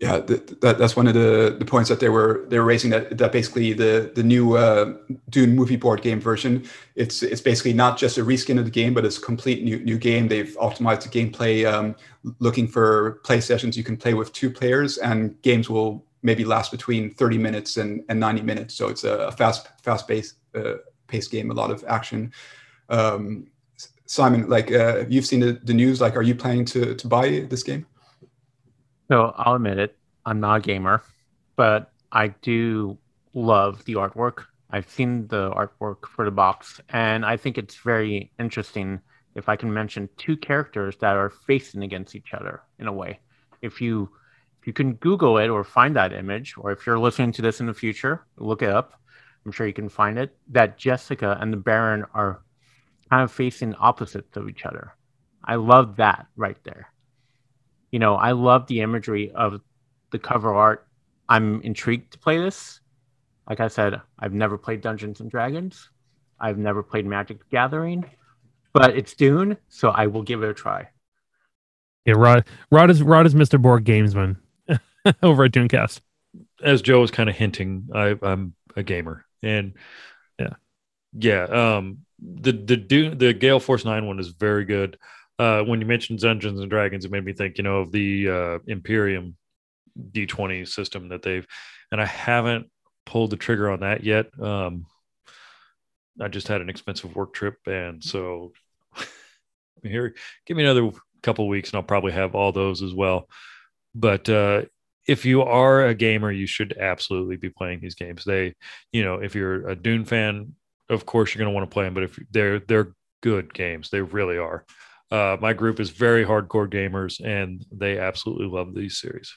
Yeah, th- that, that's one of the, the points that they were they were raising that that basically the the new uh, Dune movie board game version it's it's basically not just a reskin of the game, but it's a complete new new game. They've optimized the gameplay, um, looking for play sessions you can play with two players, and games will maybe last between 30 minutes and, and 90 minutes. So it's a, a fast fast paced uh, paced game, a lot of action. Um, Simon, like uh, you've seen the, the news, like are you planning to to buy this game? So I'll admit it, I'm not a gamer, but I do love the artwork. I've seen the artwork for the box, and I think it's very interesting if I can mention two characters that are facing against each other in a way. If you if you can Google it or find that image, or if you're listening to this in the future, look it up. I'm sure you can find it. That Jessica and the Baron are kind of facing opposites of each other. I love that right there you know, I love the imagery of the cover art. I'm intrigued to play this. Like I said, I've never played Dungeons and Dragons. I've never played Magic the Gathering, but it's Dune, so I will give it a try. Yeah, Rod, Rod is Rod is Mr. Borg Gamesman [laughs] over at Dunecast. As Joe was kind of hinting, I, I'm a gamer, and Yeah. yeah. Um, the the Dune, the Gale Force Nine one is very good. Uh, when you mentioned Dungeons and Dragons, it made me think, you know, of the uh, Imperium D20 system that they've, and I haven't pulled the trigger on that yet. Um, I just had an expensive work trip, and so [laughs] here, give me another couple weeks, and I'll probably have all those as well. But uh, if you are a gamer, you should absolutely be playing these games. They, you know, if you're a Dune fan, of course you're going to want to play them. But if they're they're good games. They really are. Uh, my group is very hardcore gamers, and they absolutely love these series.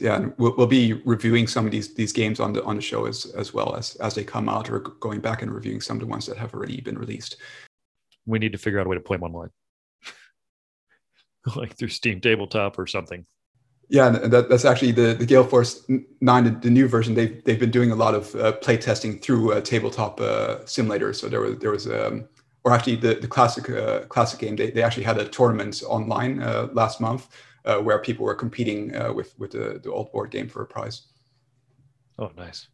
Yeah, we'll, we'll be reviewing some of these these games on the on the show as as well as as they come out, or going back and reviewing some of the ones that have already been released. We need to figure out a way to play them online, [laughs] like through Steam Tabletop or something. Yeah, and that, that's actually the, the Gale Force 9, the, new version. They've, they've been doing a lot of uh, play testing through uh, tabletop uh, simulators. So there was, there was um, or actually the, the classic uh, classic game, they, they actually had a tournament online uh, last month uh, where people were competing with, with the, the old board game for a prize. Oh, nice.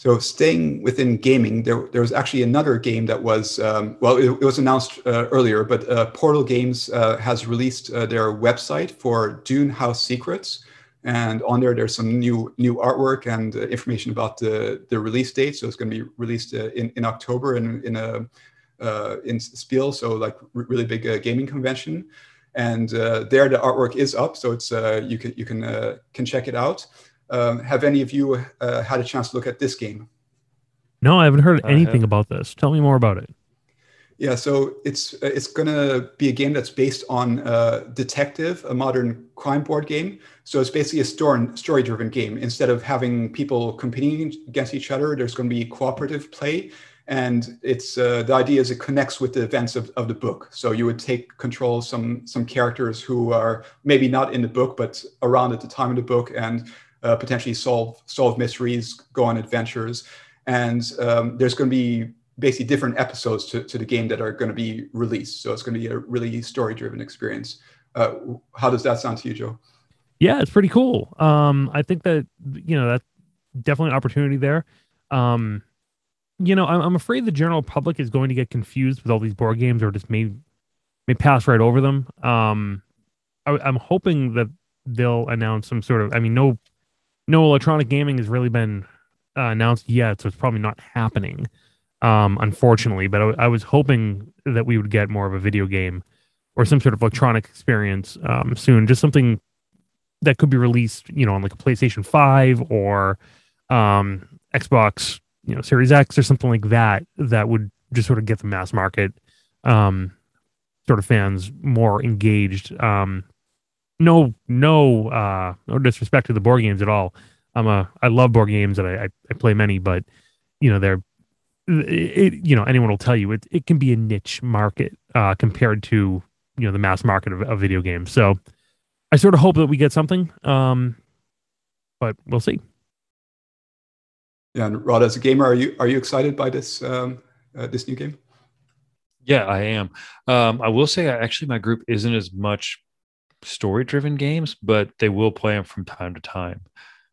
So staying within gaming, there, there was actually another game that was, um, well, it, it, was announced uh, earlier, but uh, Portal Games uh, has released uh, their website for Dune House Secrets. And on there, there's some new new artwork and uh, information about the, the release date. So it's going to be released uh, in, in October in, in a in Spiel, so like really big gaming convention. And there, the artwork is up, so it's you can you can can check it out. Um, have any of you uh, had a chance to look at this game? No, I haven't heard anything about this. Tell me more about it. Yeah, so it's it's gonna be a game that's based on uh, Detective, a modern crime board game. So it's basically a story story driven game. Instead of having people competing against each other, there's going to be cooperative play, and it's uh, the idea is it connects with the events of, of the book. So you would take control of some some characters who are maybe not in the book but around at the time of the book, and uh, potentially solve solve mysteries, go on adventures, and um, there's going to be basically different episodes to, to the game that are going to be released. So it's going to be a really story driven experience. Uh, how does that sound to you, Joe? Yeah, it's pretty cool. Um, I think that you know that's definitely an opportunity there. Um, you know, I'm, I'm afraid the general public is going to get confused with all these board games, or just may may pass right over them. Um, I, I'm hoping that they'll announce some sort of. I mean, no no electronic gaming has really been uh, announced yet, so it's probably not happening, um, unfortunately. But I, I, was hoping that we would get more of a video game or some sort of electronic experience um, soon, just something that could be released, you know, on like a PlayStation Five or um, Xbox, you know, Series X or something like that. That would just sort of get the mass market um, sort of fans more engaged. Um, no no uh no disrespect to the board games at all. I'm a I love board games and I I, I play many, but you know they're it, you know anyone will tell you it it can be a niche market uh compared to you know the mass market of, of video games. So I sort of hope that we get something, um, but we'll see. Yeah, and Rod, as a gamer, are you are you excited by this um, uh, this new game? Yeah, I am. Um, I will say, actually, my group isn't as much story driven games, but they will play them from time to time.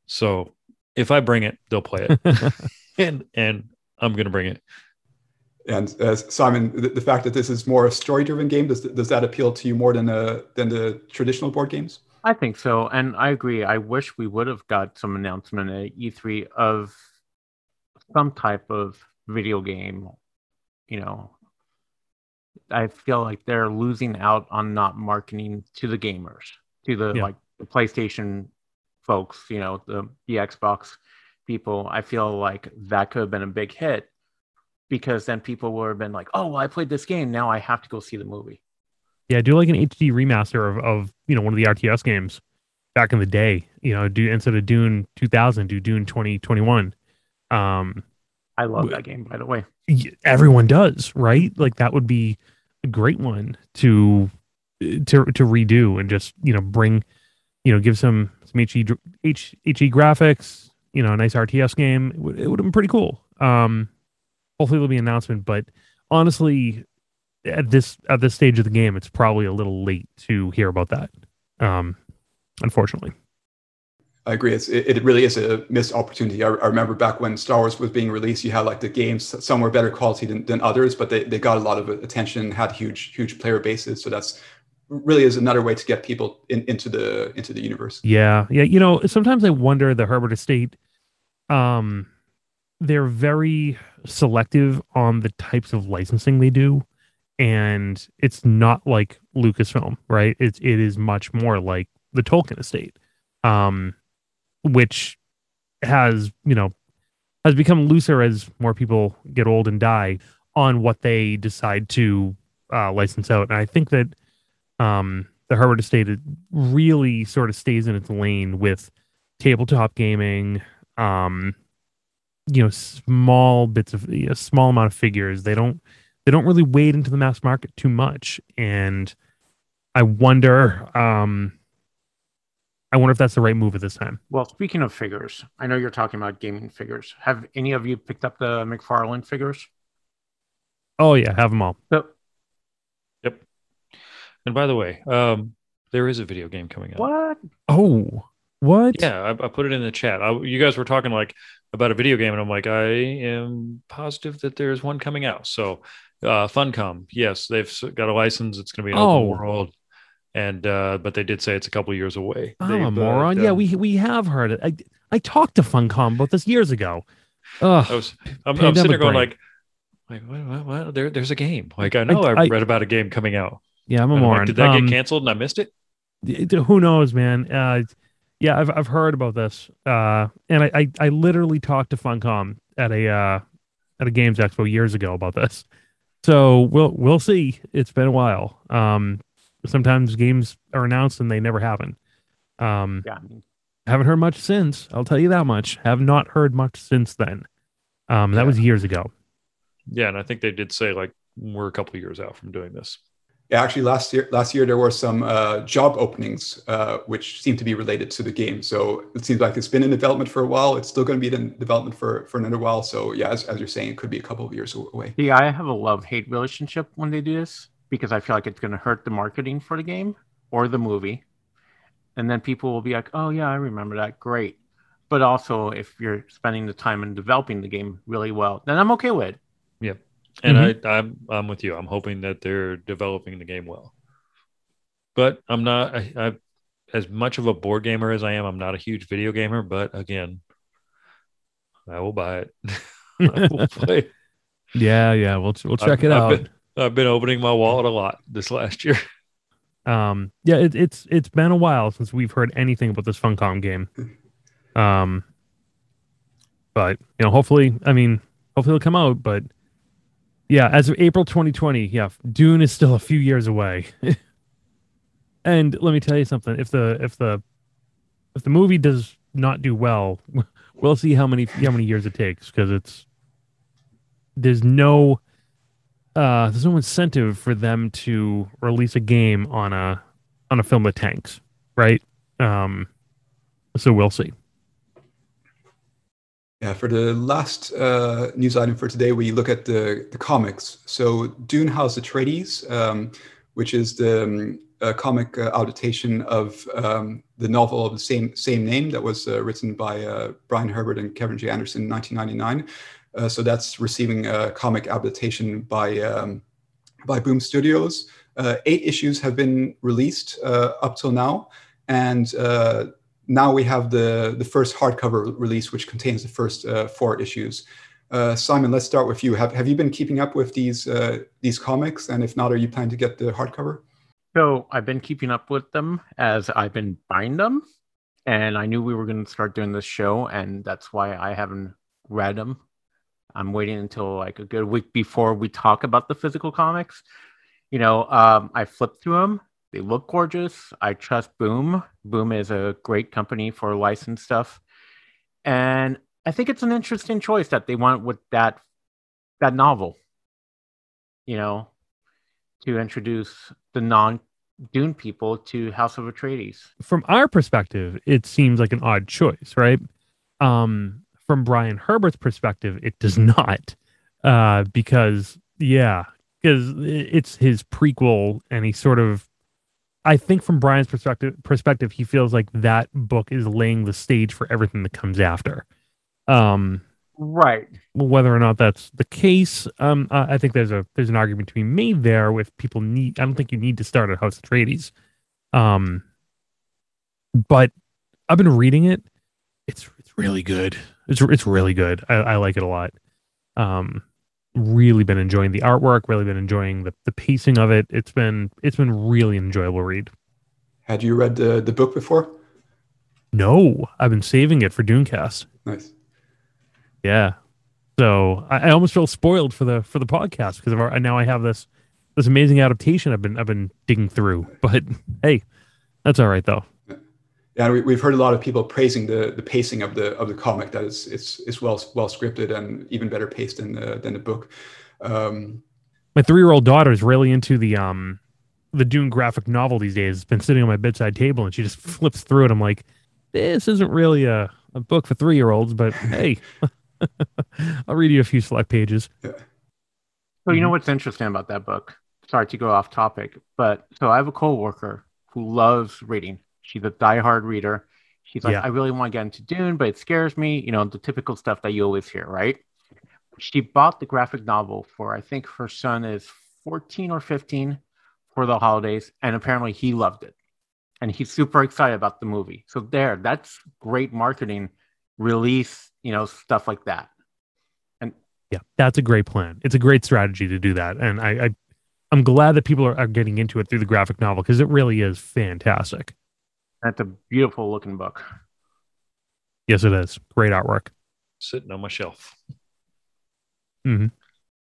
So if I bring it, they'll play it, [laughs] and and I'm gonna bring it. And uh, Simon, the, the, fact that this is more a story driven game does does that appeal to you more than uh, than the traditional board games? I think so, and I agree. I wish we would have got some announcement at E3 of some type of video game, you know, I feel like they're losing out on not marketing to the gamers, to the yeah. like the PlayStation folks, you know, the the Xbox people. I feel like that could have been a big hit because then people would have been like, "Oh, well, I played this game. Now I have to go see the movie." Yeah, do like an HD remaster of, of you know one of the RTS games back in the day. You know, do instead of Dune 2000, do Dune 2021. Um, I love that game, by the way. Everyone does, right? Like that would be a great one to to to redo and just you know bring you know give some some HD graphics, you know, a nice RTS game. It would, it would have been pretty cool. Um, hopefully there'll be an announcement, but honestly, at this at this stage of the game, it's probably a little late to hear about that. Um, unfortunately. I agree. It's, it, it really is a missed opportunity. I, I, remember back when Star Wars was being released, you had like the games, some were better quality than, than others, but they, they got a lot of attention, had huge, huge player bases. So that's really is another way to get people in, into the, into the universe. Yeah. Yeah. You know, sometimes I wonder the Herbert estate, um, they're very selective on the types of licensing they do. And it's not like Lucasfilm, right? It's, it is much more like the Tolkien estate. Um, which has you know has become looser as more people get old and die on what they decide to uh, license out. And I think that um, the Herbert Estate really sort of stays in its lane with tabletop gaming, um, you know, small bits of a small amount of figures. They don't they don't really wade into the mass market too much, and I wonder. Um, I wonder if that's the right move at this time. Well, speaking of figures, I know you're talking about gaming figures. Have any of you picked up the McFarlane figures? Oh yeah, have them all. Yep. Yep. And by the way, um, there is a video game coming out. What? Oh, what? Yeah, I, I put it in the chat. I, you guys were talking like about a video game, and I'm like, I am positive that there's one coming out. So, uh, Funcom, yes, they've got a license. It's going to be an Oh. open world, and uh, but they did say it's a couple years away. I'm They've, a uh, moron. yeah, we we have heard it. I I talked to Funcom about this years ago. Ugh. I was, I'm, I'm sitting there going brain. like, like what, what, what? There, there's a game. Like I know I- I, read about a game coming out. yeah, I'm a I'm like, moron. Did that Um, get canceled and I missed it? it- who knows, man? Uh, yeah, I've I've heard about this. Uh, and I, I I literally talked to Funcom at a uh at a games expo years ago about this. So we'll we'll see. It's been a while. Um, sometimes games are announced and they never happen. Um, Yeah. Haven't heard much since. I'll tell you that much. Have not heard much since then. Um, that Yeah. was years ago. Yeah, and I think they did say like we're a couple years out from doing this. Actually, last year last year there were some uh, job openings uh, which seem to be related to the game. So it seems like it's been in development for a while. It's still going to be in development for for another while. So yeah, as, as you're saying, it could be a couple of years away. yeah I have a love hate relationship when they do this because I feel like it's going to hurt the marketing for the game or the movie. And then people will be like, oh, yeah, I remember that. Great. But also, if you're spending the time in developing the game really well, then I'm okay with it. And Mm-hmm. I, I'm I'm with you. I'm hoping that they're developing the game well. But I'm not I, I as much of a board gamer as I am, I'm not a huge video gamer, but again, I will buy it. [laughs] I will [laughs] play. yeah, yeah. We'll we'll check I've- it I've out. been- I've been opening my wallet a lot this last year. [laughs] Um, yeah, it, it's it's been a while since we've heard anything about this Funcom game. Um, but you know, hopefully, I mean, hopefully it'll come out. But yeah, as of April 2020, yeah, Dune is still a few years away. [laughs] and let me tell you something: if the if the if the movie does not do well, [laughs] we'll see how many how many years it takes because it's there's no uh there's no incentive for them to release a game on a on a film that tanks right um so we'll see Yeah, for the last uh, news item for today, we look at the, the comics. So, Dune House Atreides, um, which is the um, comic uh, adaptation of um, the novel of the same same name that was uh, written by uh, Brian Herbert and Kevin J. Anderson in 1999. Uh, so that's receiving a comic adaptation by um, by Boom Studios. Eight issues have been released up till now, and now we have the the first hardcover release, which contains the first uh, four issues. Uh, Simon, let's start with you. Have Have you been keeping up with these uh, these comics? And if not, are you planning to get the hardcover? So I've been keeping up with them as I've been buying them. And I knew we were going to start doing this show. And that's why I haven't read them. I'm waiting until like a good week before we talk about the physical comics. You know, um, I flipped through them. They look gorgeous. I trust Boom. Boom is a great company for licensed stuff. And I think it's an interesting choice that they went with that that novel. You know, to introduce the non Dune people to House of Atreides. from our perspective it seems like an odd choice right um from brian herbert's perspective it does [laughs] not uh because yeah because it's his prequel and he sort of i think from brian's perspective perspective he feels like that book is laying the stage for everything that comes after um Right. whether or not that's the case, um, uh, I think there's a there's an argument to be made there. With people need, I don't think you need to start at House Atreides, um, but I've been reading it. It's it's really good. It's it's really good. I, I like it a lot. Um, really been enjoying the artwork. Really been enjoying the the pacing of it. It's been it's been really enjoyable read. Had you read the the book before? No, I've been saving it for Dunecast. Nice. Yeah, So I, I almost feel spoiled for the for the podcast because of our, now I have this this amazing adaptation I've been I've been digging through. But hey, that's all right though. Yeah, we, we've heard a lot of people praising the the pacing of the of the comic that it's it's it's well well scripted and even better paced than the than the book. Um, My three year old daughter is really into the um the Dune graphic novel these days. It's been sitting on my bedside table and she just [laughs] flips through it. I'm like, this isn't really a, a book for three year olds, but [laughs] hey, [laughs] I'll read you a few select pages. So you know what's interesting about that book? Sorry to go off topic, but so I have a coworker who loves reading. She's a diehard reader. She's like, Yeah. I really want to get into Dune, but it scares me. You know, the typical stuff that you always hear, right? She bought the graphic novel for I think her son is 14 or 15 for the holidays, and apparently he loved it. And he's super excited about the movie. So there, that's great marketing, release, you know, stuff like that. And yeah, that's a great plan. It's a great strategy to do that, and I, I I'm glad that people are, are getting into it through the graphic novel because it really is fantastic. That's a beautiful looking book. Yes, it is. Great artwork. Sitting on my shelf.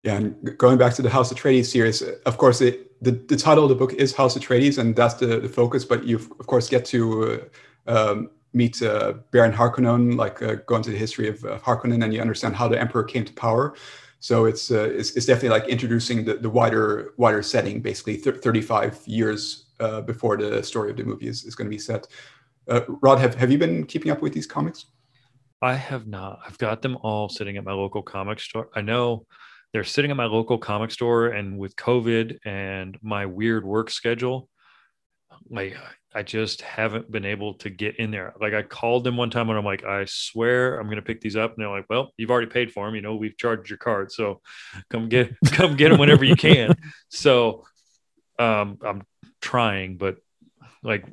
Yeah, and going back to the House of Atreides series, of course, it, the, the title of the book is House of Atreides, and that's the, the focus. But you, of course, get to uh, um, meet uh, Baron Harkonnen, like uh, go into the history of uh, Harkonnen, and you understand how the Emperor came to power. So it's uh, it's, it's definitely like introducing the, the wider wider setting, basically thir 35 years uh, before the story of the movie is, is going to be set. Uh, Rod, have, have you been keeping up with these comics? I have not. I've got them all sitting at my local comic store. I know they're sitting at my local comic store, and with COVID and my weird work schedule, like I just haven't been able to get in there. Like I called them one time and I'm like, I swear I'm gonna pick these up. And they're like, Well, you've already paid for them. You know, we've charged your card, so come get [laughs] come get them whenever you can. So um, I'm trying, but like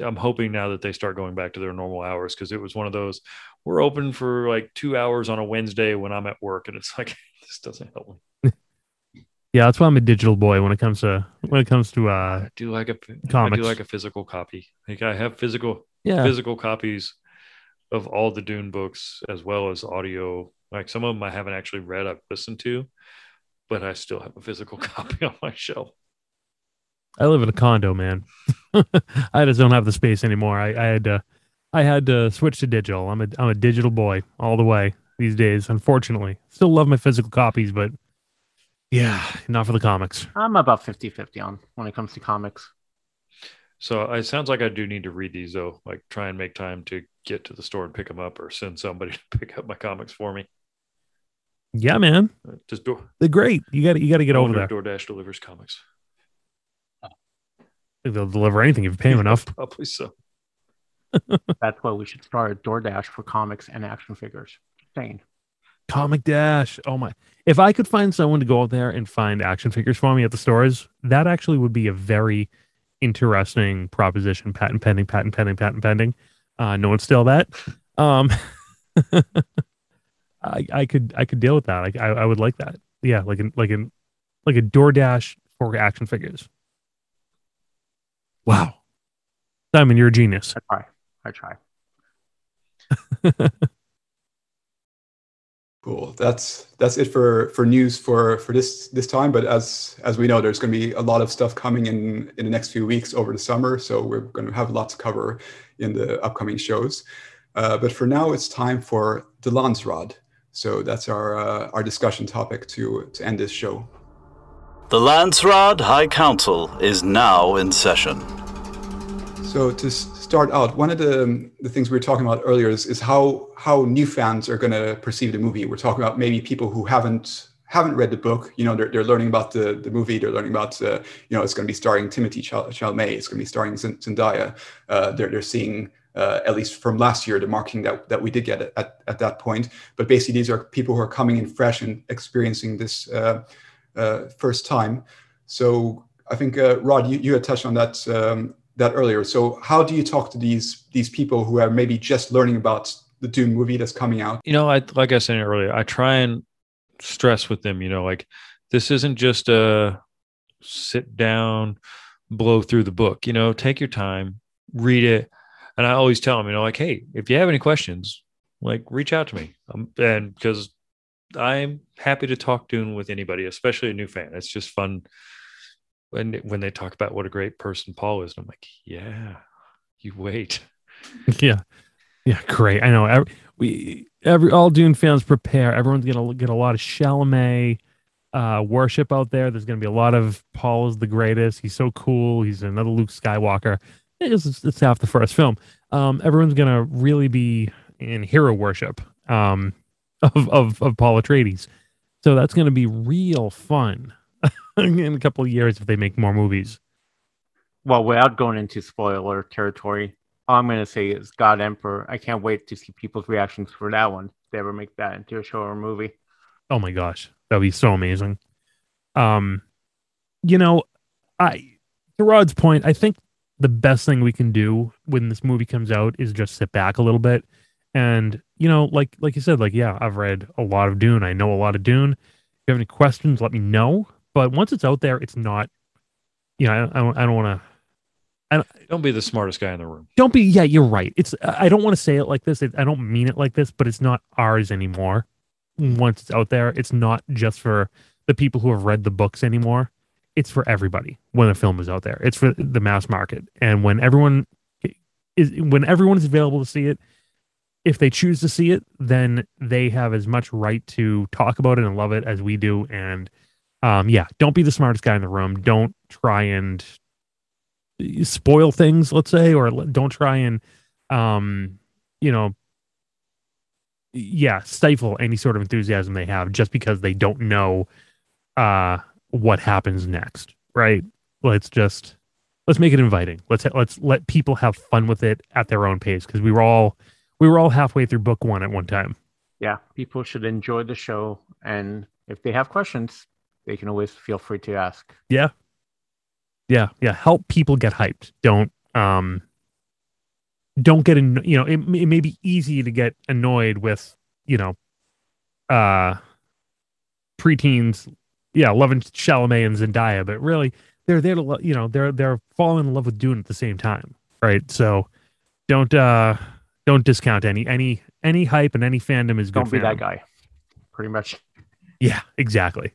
I'm hoping now that they start going back to their normal hours because it was one of those we're open for like two hours on a Wednesday when I'm at work, and it's [laughs] like this doesn't help me. Yeah, that's why I'm a digital boy when it comes to when it comes to uh I do like a I Comics. do like a physical copy. Like I have physical yeah physical copies of all the Dune books as well as audio. Like some of them I haven't actually read, I've listened to, but I still have a physical [laughs] copy on my shelf. I live in a condo, man. [laughs] I just don't have the space anymore. I, I had to I had to switch to digital. I'm a I'm a digital boy all the way these days. Unfortunately, still love my physical copies, but yeah, not for the comics. I'm about 50 50 on when it comes to comics. So it sounds like I do need to read these though. Like try and make time to get to the store and pick them up, or send somebody [laughs] to pick up my comics for me. Yeah, man, Just do they're great. You got to you got to get over there. DoorDash delivers comics. They'll deliver anything if you pay them enough. [laughs] Probably so. [laughs] That's why we should start a DoorDash for comics and action figures. Saying. Comic Dash. Oh my! If I could find someone to go out there and find action figures for me at the stores, that actually would be a very interesting proposition. Patent pending, patent pending, patent pending. Uh, no one's still that. Um, [laughs] I, I could I could deal with that. I, I I would like that. Yeah, like an like an like a DoorDash for action figures. Wow, Simon, you're a genius. I try. I try. [laughs] Cool. That's that's it for for news for for this this time. But as as we know, there's going to be a lot of stuff coming in in the next few weeks over the summer. So we're going to have lots to cover in the upcoming shows. Uh, but for now, it's time for the Landsraad. So that's our uh, our discussion topic to to end this show. The Landsraad High Council is now in session. So to start out, one of the the things we were talking about earlier is, is how how new fans are going to perceive the movie. We're talking about maybe people who haven't haven't read the book. You know, they're, they're learning about the, the movie. They're learning about uh, you know it's going to be starring Timothée Chal- Chalamet. It's going to be starring Zend- Zendaya. Uh, they're they're seeing. Uh, at least from last year, the marketing that, that we did get at, at that point. But basically, these are people who are coming in fresh and experiencing this uh, first time. So I think uh, Rod, you, you had touched on that um, that earlier. So how do you talk to these these people who are maybe just learning about the Dune movie that's coming out? you know, I like I said earlier, I try and stress with them, you know, like this isn't just a sit down, blow through the book, you know, take your time, read it. And I always tell them, you know, like, hey, if you have any questions, like reach out to me. Um, and because I'm happy to talk Dune with anybody, especially a new fan. It's just fun when when they talk about what a great person Paul is. And I'm like, yeah, you wait. [laughs] yeah, yeah, great. I know. Every, we every all Dune fans prepare. Everyone's gonna get a lot of Chalamet uh, worship out there. There's gonna be a lot of Paul is the greatest. He's so cool. He's another Luke Skywalker. It's, it's half the first film. Um, everyone's gonna really be in hero worship um, of of of Paul Atreides. So that's gonna be real fun [laughs] in a couple of years if they make more movies. Well, without going into spoiler territory, all I'm going to say is God Emperor. I can't wait to see people's reactions for that one. If they ever make that into a show or a movie. Oh my gosh, that'd be so amazing. Um, you know, I to Rod's point, I think the best thing we can do when this movie comes out is just sit back a little bit and you know, like like you said, like yeah, I've read a lot of Dune. I know a lot of Dune. If you have any questions, let me know. But once it's out there, it's not. You know, I, I don't, I don't want to don't, don't be the smartest guy in the room. Don't be. Yeah, you're right. It's. I don't want to say it like this. I don't mean it like this, but it's not ours anymore. Once it's out there, it's not just for the people who have read the books anymore. It's for everybody when a film is out there. It's for the mass market, and when everyone is when everyone is available to see it, if they choose to see it, then they have as much right to talk about it and love it as we do. And um, yeah, don't be the smartest guy in the room. Don't try and spoil things, let's say, or don't try and, um, you know, yeah, stifle any sort of enthusiasm they have just because they don't know uh, what happens next, right? Let's just let's make it inviting. Let's let's let people have fun with it at their own pace because we were all we were all halfway through book one at one time. Yeah, people should enjoy the show, and if they have questions, they can always feel free to ask. Yeah, yeah, yeah. Help people get hyped. Don't um don't get in you know it, it may be easy to get annoyed with you know uh preteens yeah loving Chalamet and Zendaya but really they're there to you know they're they're falling in love with Dune at the same time right so don't uh don't discount any any any hype and any fandom is good don't be that guy pretty much yeah exactly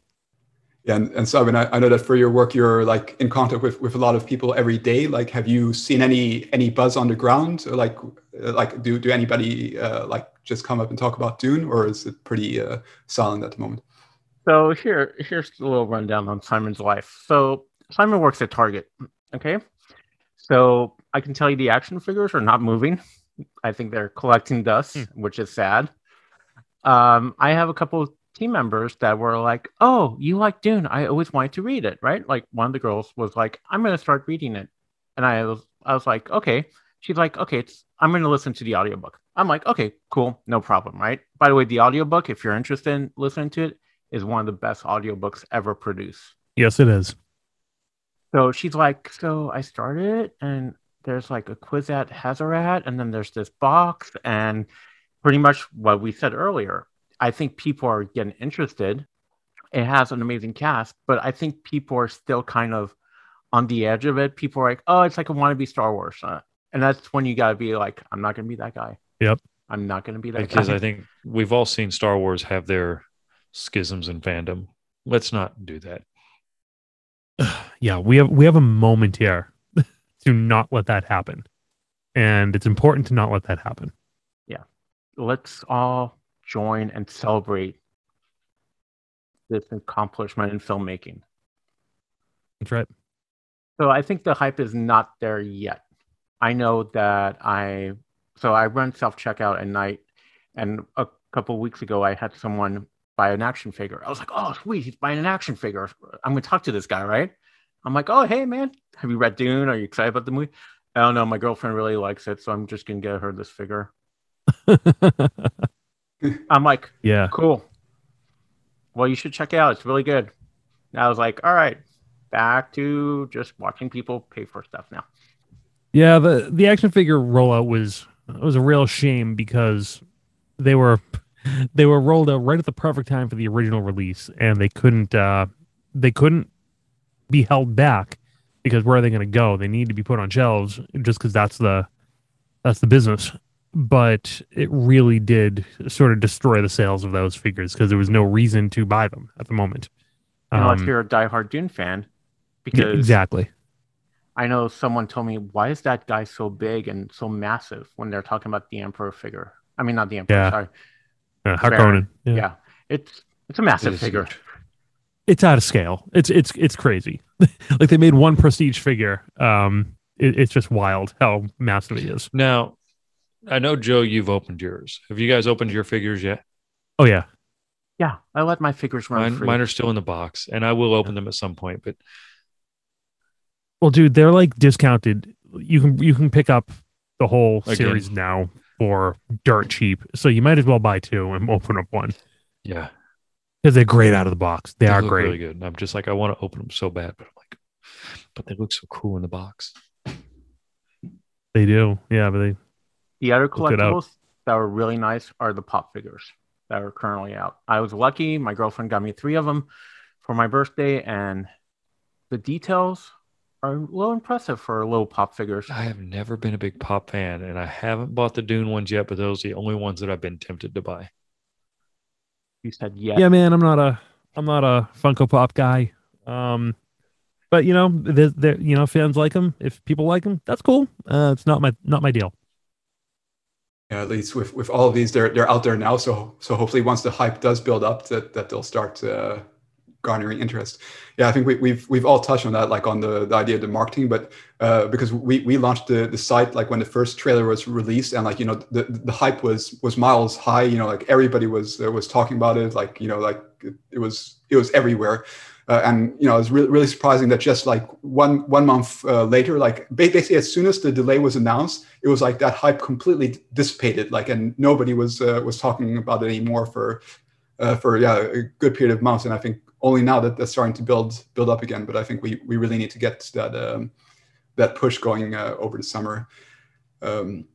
yeah, and, and Simon, I, I, know that for your work, you're like in contact with, with a lot of people every day. Like, have you seen any any buzz on the ground? Or like, uh, like do do anybody uh, like just come up and talk about Dune, or is it pretty uh, silent at the moment? So here here's a little rundown on Simon's life. So Simon works at Target. Okay, so I can tell you the action figures are not moving. I think they're collecting dust, hmm. which is sad. Um, I have a couple of team members that were like, "Oh, you like Dune? I always wanted to read it." Right? Like one of the girls was like, "I'm going to start reading it," and I was, I was like, "Okay." She's like, "Okay, it's I'm going to listen to the audiobook." I'm like, "Okay, cool, no problem." Right? By the way, the audiobook, if you're interested in listening to it, is one of the best audiobooks ever produced. Yes, it is. So she's like, "So I started it, and there's like a Kwisatz Haderach, and then there's this box, and." Pretty much what we said earlier I think people are getting interested. It has an amazing cast, but I think people are still kind of on the edge of it. People are like, "Oh, it's like a wannabe Star Wars," uh, and that's when you got to be like, "I'm not going to be that guy." Yep. I'm not going to be that because guy. I think we've all seen Star Wars have their schisms in fandom. Let's not do that. [sighs] yeah, we have we have a moment here to not let that happen, and it's important to not let that happen. Yeah, let's all join and celebrate this accomplishment in filmmaking. That's right. So I think the hype is not there yet. I know that I so I run self checkout at night, and a couple weeks ago I had someone buy an action figure. I was like, "Oh, sweet, he's buying an action figure. I'm gonna talk to this guy, right?" I'm like, "Oh, hey, man, have you read Dune? Are you excited about the movie?" I don't know. My girlfriend really likes it, so I'm just gonna get her this figure. [laughs] I'm like, yeah, cool. Well, you should check it out. It's really good. And I was like, all right, back to just watching people pay for stuff now. Yeah, the the action figure rollout was was a real shame because they were they were rolled out right at the perfect time for the original release, and they couldn't uh, they couldn't be held back because where are they going to go? They need to be put on shelves just because that's the that's the business. but it really did sort of destroy the sales of those figures because there was no reason to buy them at the moment. Unless Um, you're a diehard Dune fan, yeah, because exactly. I know someone told me, why is that guy so big and so massive when they're talking about the Emperor figure? I mean, not the Emperor, Yeah. sorry. Uh, Harkonnen. Yeah. Yeah. It's it's a massive It is figure. huge. It's out of scale. It's it's it's crazy. [laughs] like they made one prestige figure. Um, it, it's just wild how massive he is. Now, I know Joe, you've opened yours. Have you guys opened your figures yet? Oh yeah, Yeah, I let my figures run Mine, free. mine are still in the box, and I will open them at some point. But well, dude, they're like discounted. You can you can pick up the whole Again. series now for dirt cheap. So you might as well buy two and open up one yeah, because they're great out of the box. They, are look great. really good. And I'm just like, I want to open them so bad, but I'm like, but they look so cool in the box. They do. Yeah, but they The other Look it up. collectibles that were really nice are the pop figures that are currently out. I was lucky. My girlfriend got me three of them for my birthday, and the details are a little impressive for little pop figures. I have never been a big pop fan, and I haven't bought the Dune ones yet, but those are the only ones that I've been tempted to buy. You said yes. yeah, man. I'm not a I'm not a Funko Pop guy. Um, but you know, there there you know fans like them. If people like them, that's cool. Uh, it's not my not my deal. Yeah, at least with, with all of these, they're they're out there now. So so hopefully, once the hype does build up, that that they'll start uh, garnering interest. Yeah, I think we, we've we've all touched on that, like on the, the idea of the marketing, but uh, because we, we launched the, the site like when the first trailer was released, and like you know the, the hype was was miles high. You know, like everybody was uh, was talking about it. Like you know, like it, was it was everywhere. Uh, and you know, it was really, really surprising that just like one one month uh, later, like basically as soon as the delay was announced, it was like that hype completely dissipated. Like, and nobody was uh, was talking about it anymore for uh, for yeah a good period of months. And I think only now that they're starting to build build up again. But I think we we really need to get that um, that push going uh, over the summer. Um,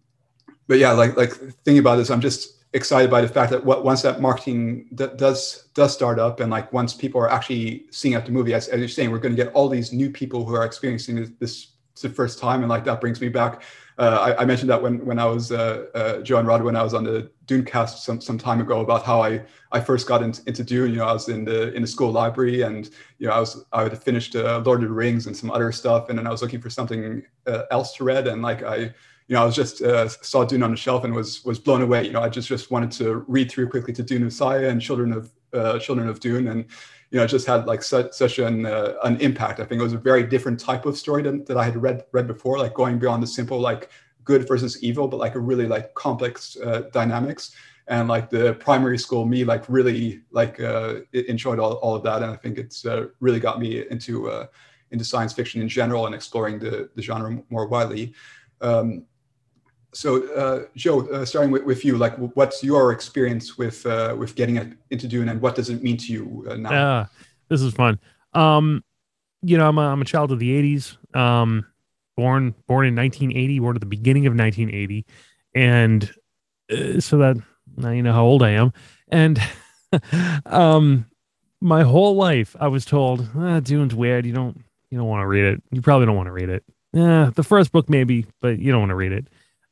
but yeah, like like thinking about this, I'm just excited by the fact that what, once that marketing d- does does start up and like once people are actually seeing out the movie as, as you're saying we're going to get all these new people who are experiencing this, this it's the first time and like that brings me back uh, I, I mentioned that when when i was uh, uh, joe and rod when i was on the Dunecast some, some time ago about how i i first got into, into dune you know i was in the in the school library and you know i was i had finished uh, lord of the rings and some other stuff and then i was looking for something uh, else to read and like i you know, I was just uh, saw Dune on the shelf and was was blown away. You know, I just just wanted to read through quickly to Dune Messiah and Children of uh, Children of Dune, and you know, just had like such such an uh, an impact. I think it was a very different type of story than, that I had read read before, like going beyond the simple like good versus evil, but like a really like complex uh, dynamics. And like the primary school me, like really like uh, enjoyed all, all of that, and I think it's uh, really got me into uh, into science fiction in general and exploring the the genre more widely. Um, so uh, joe uh, starting with, with you like what's your experience with uh, with getting into dune and what does it mean to you uh, now Yeah, this is fun. Um, you know, I'm a, I'm a child of the '80s. Um, born born in 1980, born at the beginning of 1980, and uh, so that now you know how old I am. And [laughs] um, my whole life I was told, ah, "Dune's weird. You don't you don't want to read it. You probably don't want to read it. Yeah, the first book maybe, but you don't want to read it."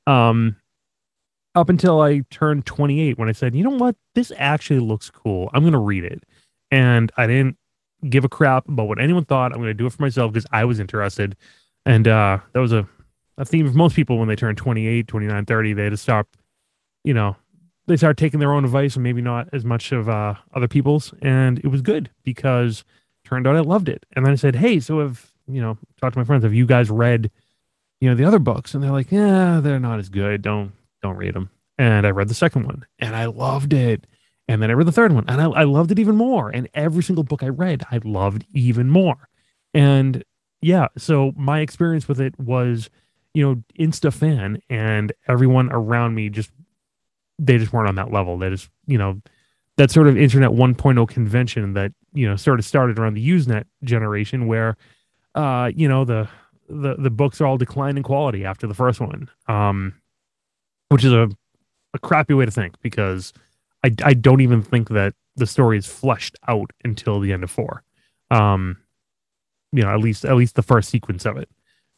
Um, up until I turned 28, when I said, "You know what? This actually looks cool. I'm gonna read it." and I didn't give a crap about what anyone thought. I'm going to do it for myself because I was interested. And uh, that was a, a theme of most people when they turn 28, 29, 30. They to stop, you know, they start taking their own advice and maybe not as much of uh, other people's. And it was good because turned out I loved it. And then I said, hey, so have, you know, talked to my friends, have you guys read, you know, the other books? And they're like, yeah, they're not as good. Don't, don't read them. And I read the second one and I loved it. And then I read the third one and I, I loved it even more. And every single book I read, I loved even more. And yeah, so my experience with it was, you know, insta fan and everyone around me just, they just weren't on that level. They just, you know, that sort of internet 1.0 convention that, you know, sort of started around the Usenet generation where, uh, you know, the, the, the books are all declined in quality after the first one. Um, which is a, a crappy way to think because I, I don't even think that the story is fleshed out until the end of four. Um, you know, at least at least the first sequence of it.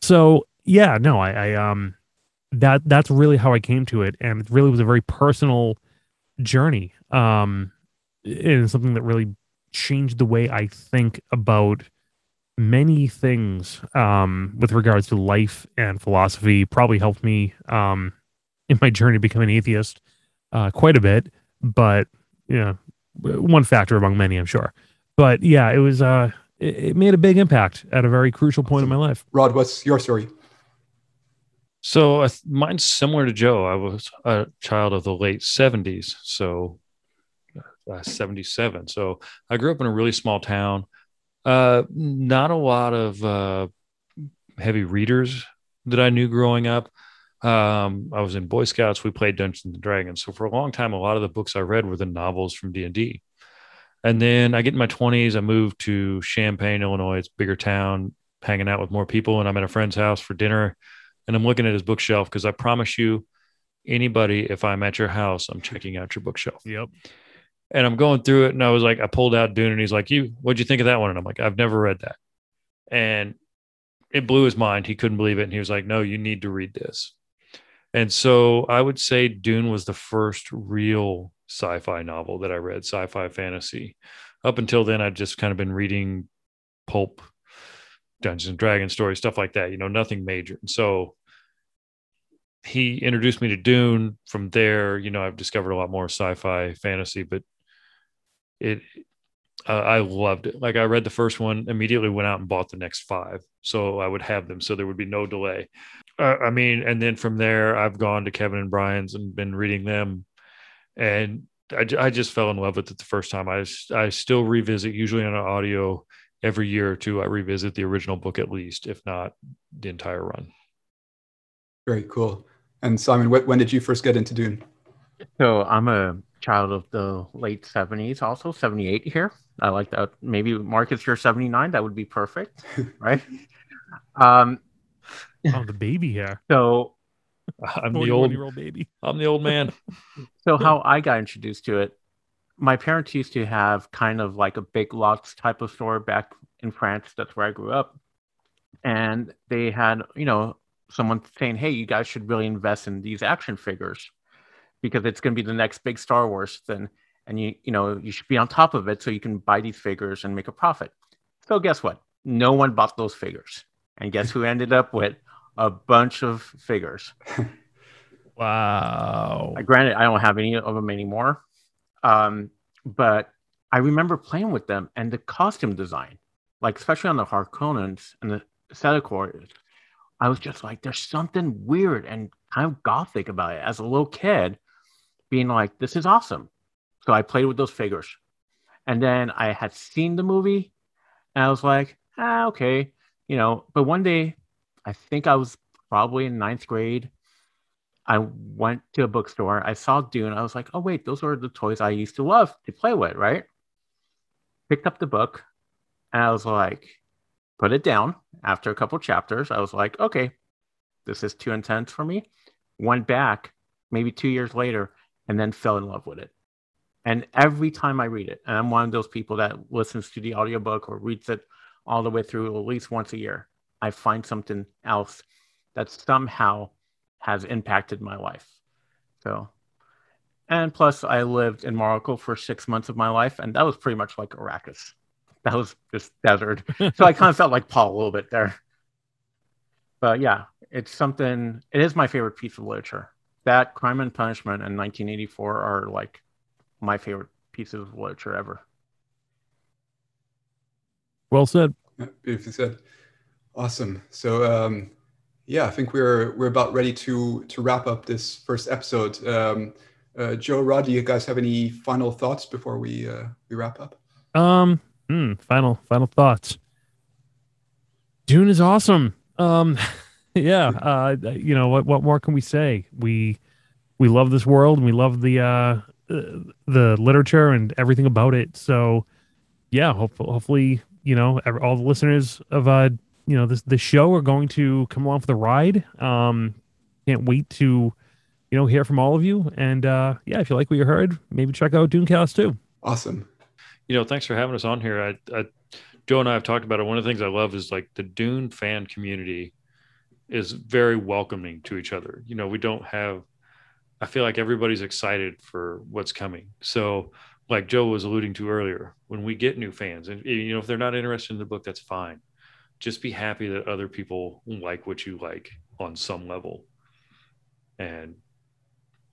So yeah, no, I, I um that that's really how I came to it, and it really was a very personal journey. Um, and something that really changed the way I think about many things um, with regards to life and philosophy. Probably helped me um, in my journey to become an atheist uh, quite a bit, but you know, one factor among many, I'm sure. But yeah, it was uh, it, it made a big impact at a very crucial point in my life. Rod, what's your story? So uh, mine's similar to Joe. I was a child of the late 70s, so uh, 77. So I grew up in a really small town. Uh, not a lot of uh, heavy readers that I knew growing up. Um, I was in Boy Scouts. We played Dungeons and Dragons. So for a long time, a lot of the books I read were the novels from D and D. And then I get in my 20s. I moved to Champaign, Illinois. It's bigger town, hanging out with more people. And I'm at a friend's house for dinner. And I'm looking at his bookshelf because I promise you, anybody, if I'm at your house, I'm checking out your bookshelf. Yep. And I'm going through it. And I was like, I pulled out Dune and he's like, You, what'd you think of that one? And I'm like, I've never read that. And it blew his mind. He couldn't believe it. And he was like, No, you need to read this. And so I would say Dune was the first real sci fi novel that I read, sci fi fantasy. Up until then, I'd just kind of been reading pulp, Dungeons and Dragons stories, stuff like that, you know, nothing major. And so he introduced me to Dune. From there, you know, I've discovered a lot more sci fi fantasy, but it, uh, I loved it. Like I read the first one, immediately went out and bought the next five, so I would have them, so there would be no delay. Uh, I mean, and then from there, I've gone to Kevin and Brian's and been reading them, and I, I just fell in love with it the first time. I I still revisit, usually on an audio every year or two. I revisit the original book at least, if not the entire run. Very cool. And Simon, when did you first get into Dune? So I'm a child of the late 70s, also 78 here. I like that. Maybe Marcus, you're 79. That would be perfect, [laughs] right? um, oh, the baby here. So [laughs] I'm the old year old baby. I'm the old man. [laughs] so how I got introduced to it, my parents used to have kind of like a big lots type of store back in France. That's where I grew up, and they had you know someone saying, "Hey, you guys should really invest in these action figures because it's going to be the next big Star Wars thing." and you you know you should be on top of it so you can buy these figures and make a profit. So guess what? No one bought those figures, and guess who ended up with a bunch of figures. [laughs] wow. Granted, I don't have any of them anymore, um, but I remember playing with them and the costume design, like especially on the Harkonnens and the Sardaukar. I was just like, there's something weird and kind of gothic about it. As a little kid, being like, this is awesome so I played with those figures. And then I had seen the movie and I was like, ah, okay. You know, but one day, I think I was probably in ninth grade. I went to a bookstore. I saw Dune. I was like, oh, wait, those are the toys I used to love to play with, right? Picked up the book and I was like, put it down. After a couple chapters, I was like, okay, this is too intense for me. Went back maybe two years later and then fell in love with it. And every time I read it, and I'm one of those people that listens to the audiobook or reads it all the way through at least once a year, I find something else that somehow has impacted my life. So, and plus, I lived in Morocco for six months of my life, and that was pretty much like Arrakis. [laughs] That was just desert. so I kind of felt like Paul a little bit there. But yeah, it's something, it is my favorite piece of literature. That Crime and Punishment and 1984 are like my favorite pieces of literature ever. Well said. Yeah, beautifully said. Awesome. So um, yeah, I think we're we're about ready to to wrap up this first episode. Um, uh, Joe, Rod, do you guys have any final thoughts before we uh, we wrap up? Um, hmm, final final thoughts. Dune is awesome. Um, [laughs] [laughs] yeah. Uh, you know what? What more can we say? We we love this world and we love the uh the literature and everything about it. So, yeah, hopefully, hopefully, you know, all the listeners of uh, you know, this the show are going to come along for the ride. Um, can't wait to, you know, hear from all of you. And uh, yeah, if you like what you heard, maybe check out Dunecast too. Awesome. You know, thanks for having us on here. I, I Joe and I have talked about it. One of the things I love is like the Dune fan community is very welcoming to each other. You know, we don't have I feel like everybody's excited for what's coming. So, like Joe was alluding to earlier, when we get new fans, and you know, if they're not interested in the book, that's fine. Just be happy that other people like what you like on some level, and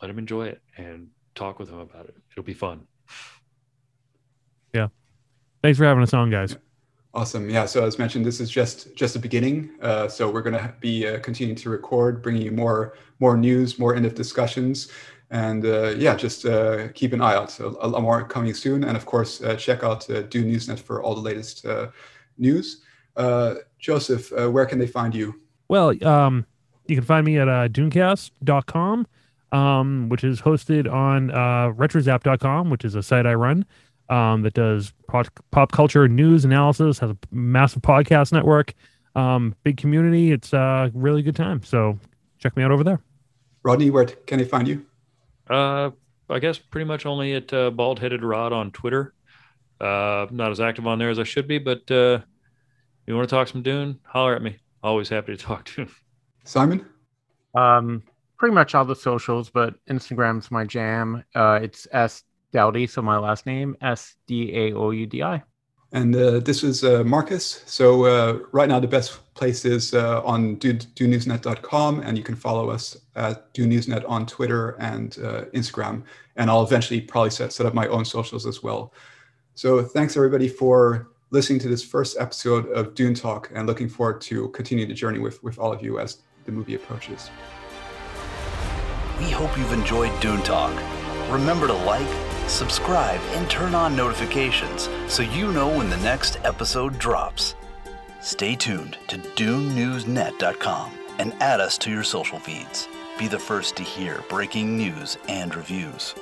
let them enjoy it and talk with them about it. It'll be fun. Yeah. Thanks for having us on, guys. Awesome. Yeah. So as mentioned, this is just just the beginning. Uh, so we're going to be uh, continuing to record, bringing you more more news, more in-depth discussions, and uh, yeah, just uh, keep an eye out. So a lot more coming soon, and of course, uh, check out uh, Dune Newsnet for all the latest news. Joseph, where can they find you? Well, um, you can find me at uh, dunecast.com, um, which is hosted on uh, retrozap.com, which is a site I run um, that does pop, pop culture news analysis, has a massive podcast network, um, big community. It's a really good time. So check me out over there. Rodney, where can they find you? Uh, I guess pretty much only at uh, Bald Headed Rod on Twitter. Uh, not as active on there as I should be, but uh, you want to talk some Dune? Holler at me. Always happy to talk to. Simon. Um, pretty much all the socials, but Instagram's my jam. Uh, it's s Dowdy, so my last name S D A O U D I. And uh, this is uh, Marcus. So uh, right now the best place is uh, on dunenewsnet.com, and you can follow us at dunenewsnet on Twitter and uh, Instagram. And I'll eventually probably set, set up my own socials as well. So thanks everybody for listening to this first episode of Dune Talk, and looking forward to continue the journey with with all of you as the movie approaches. We hope you've enjoyed Dune Talk. Remember to like subscribe, and turn on notifications so you know when the next episode drops. Stay tuned to DuneNewsNet.com and add us to your social feeds. Be the first to hear breaking news and reviews.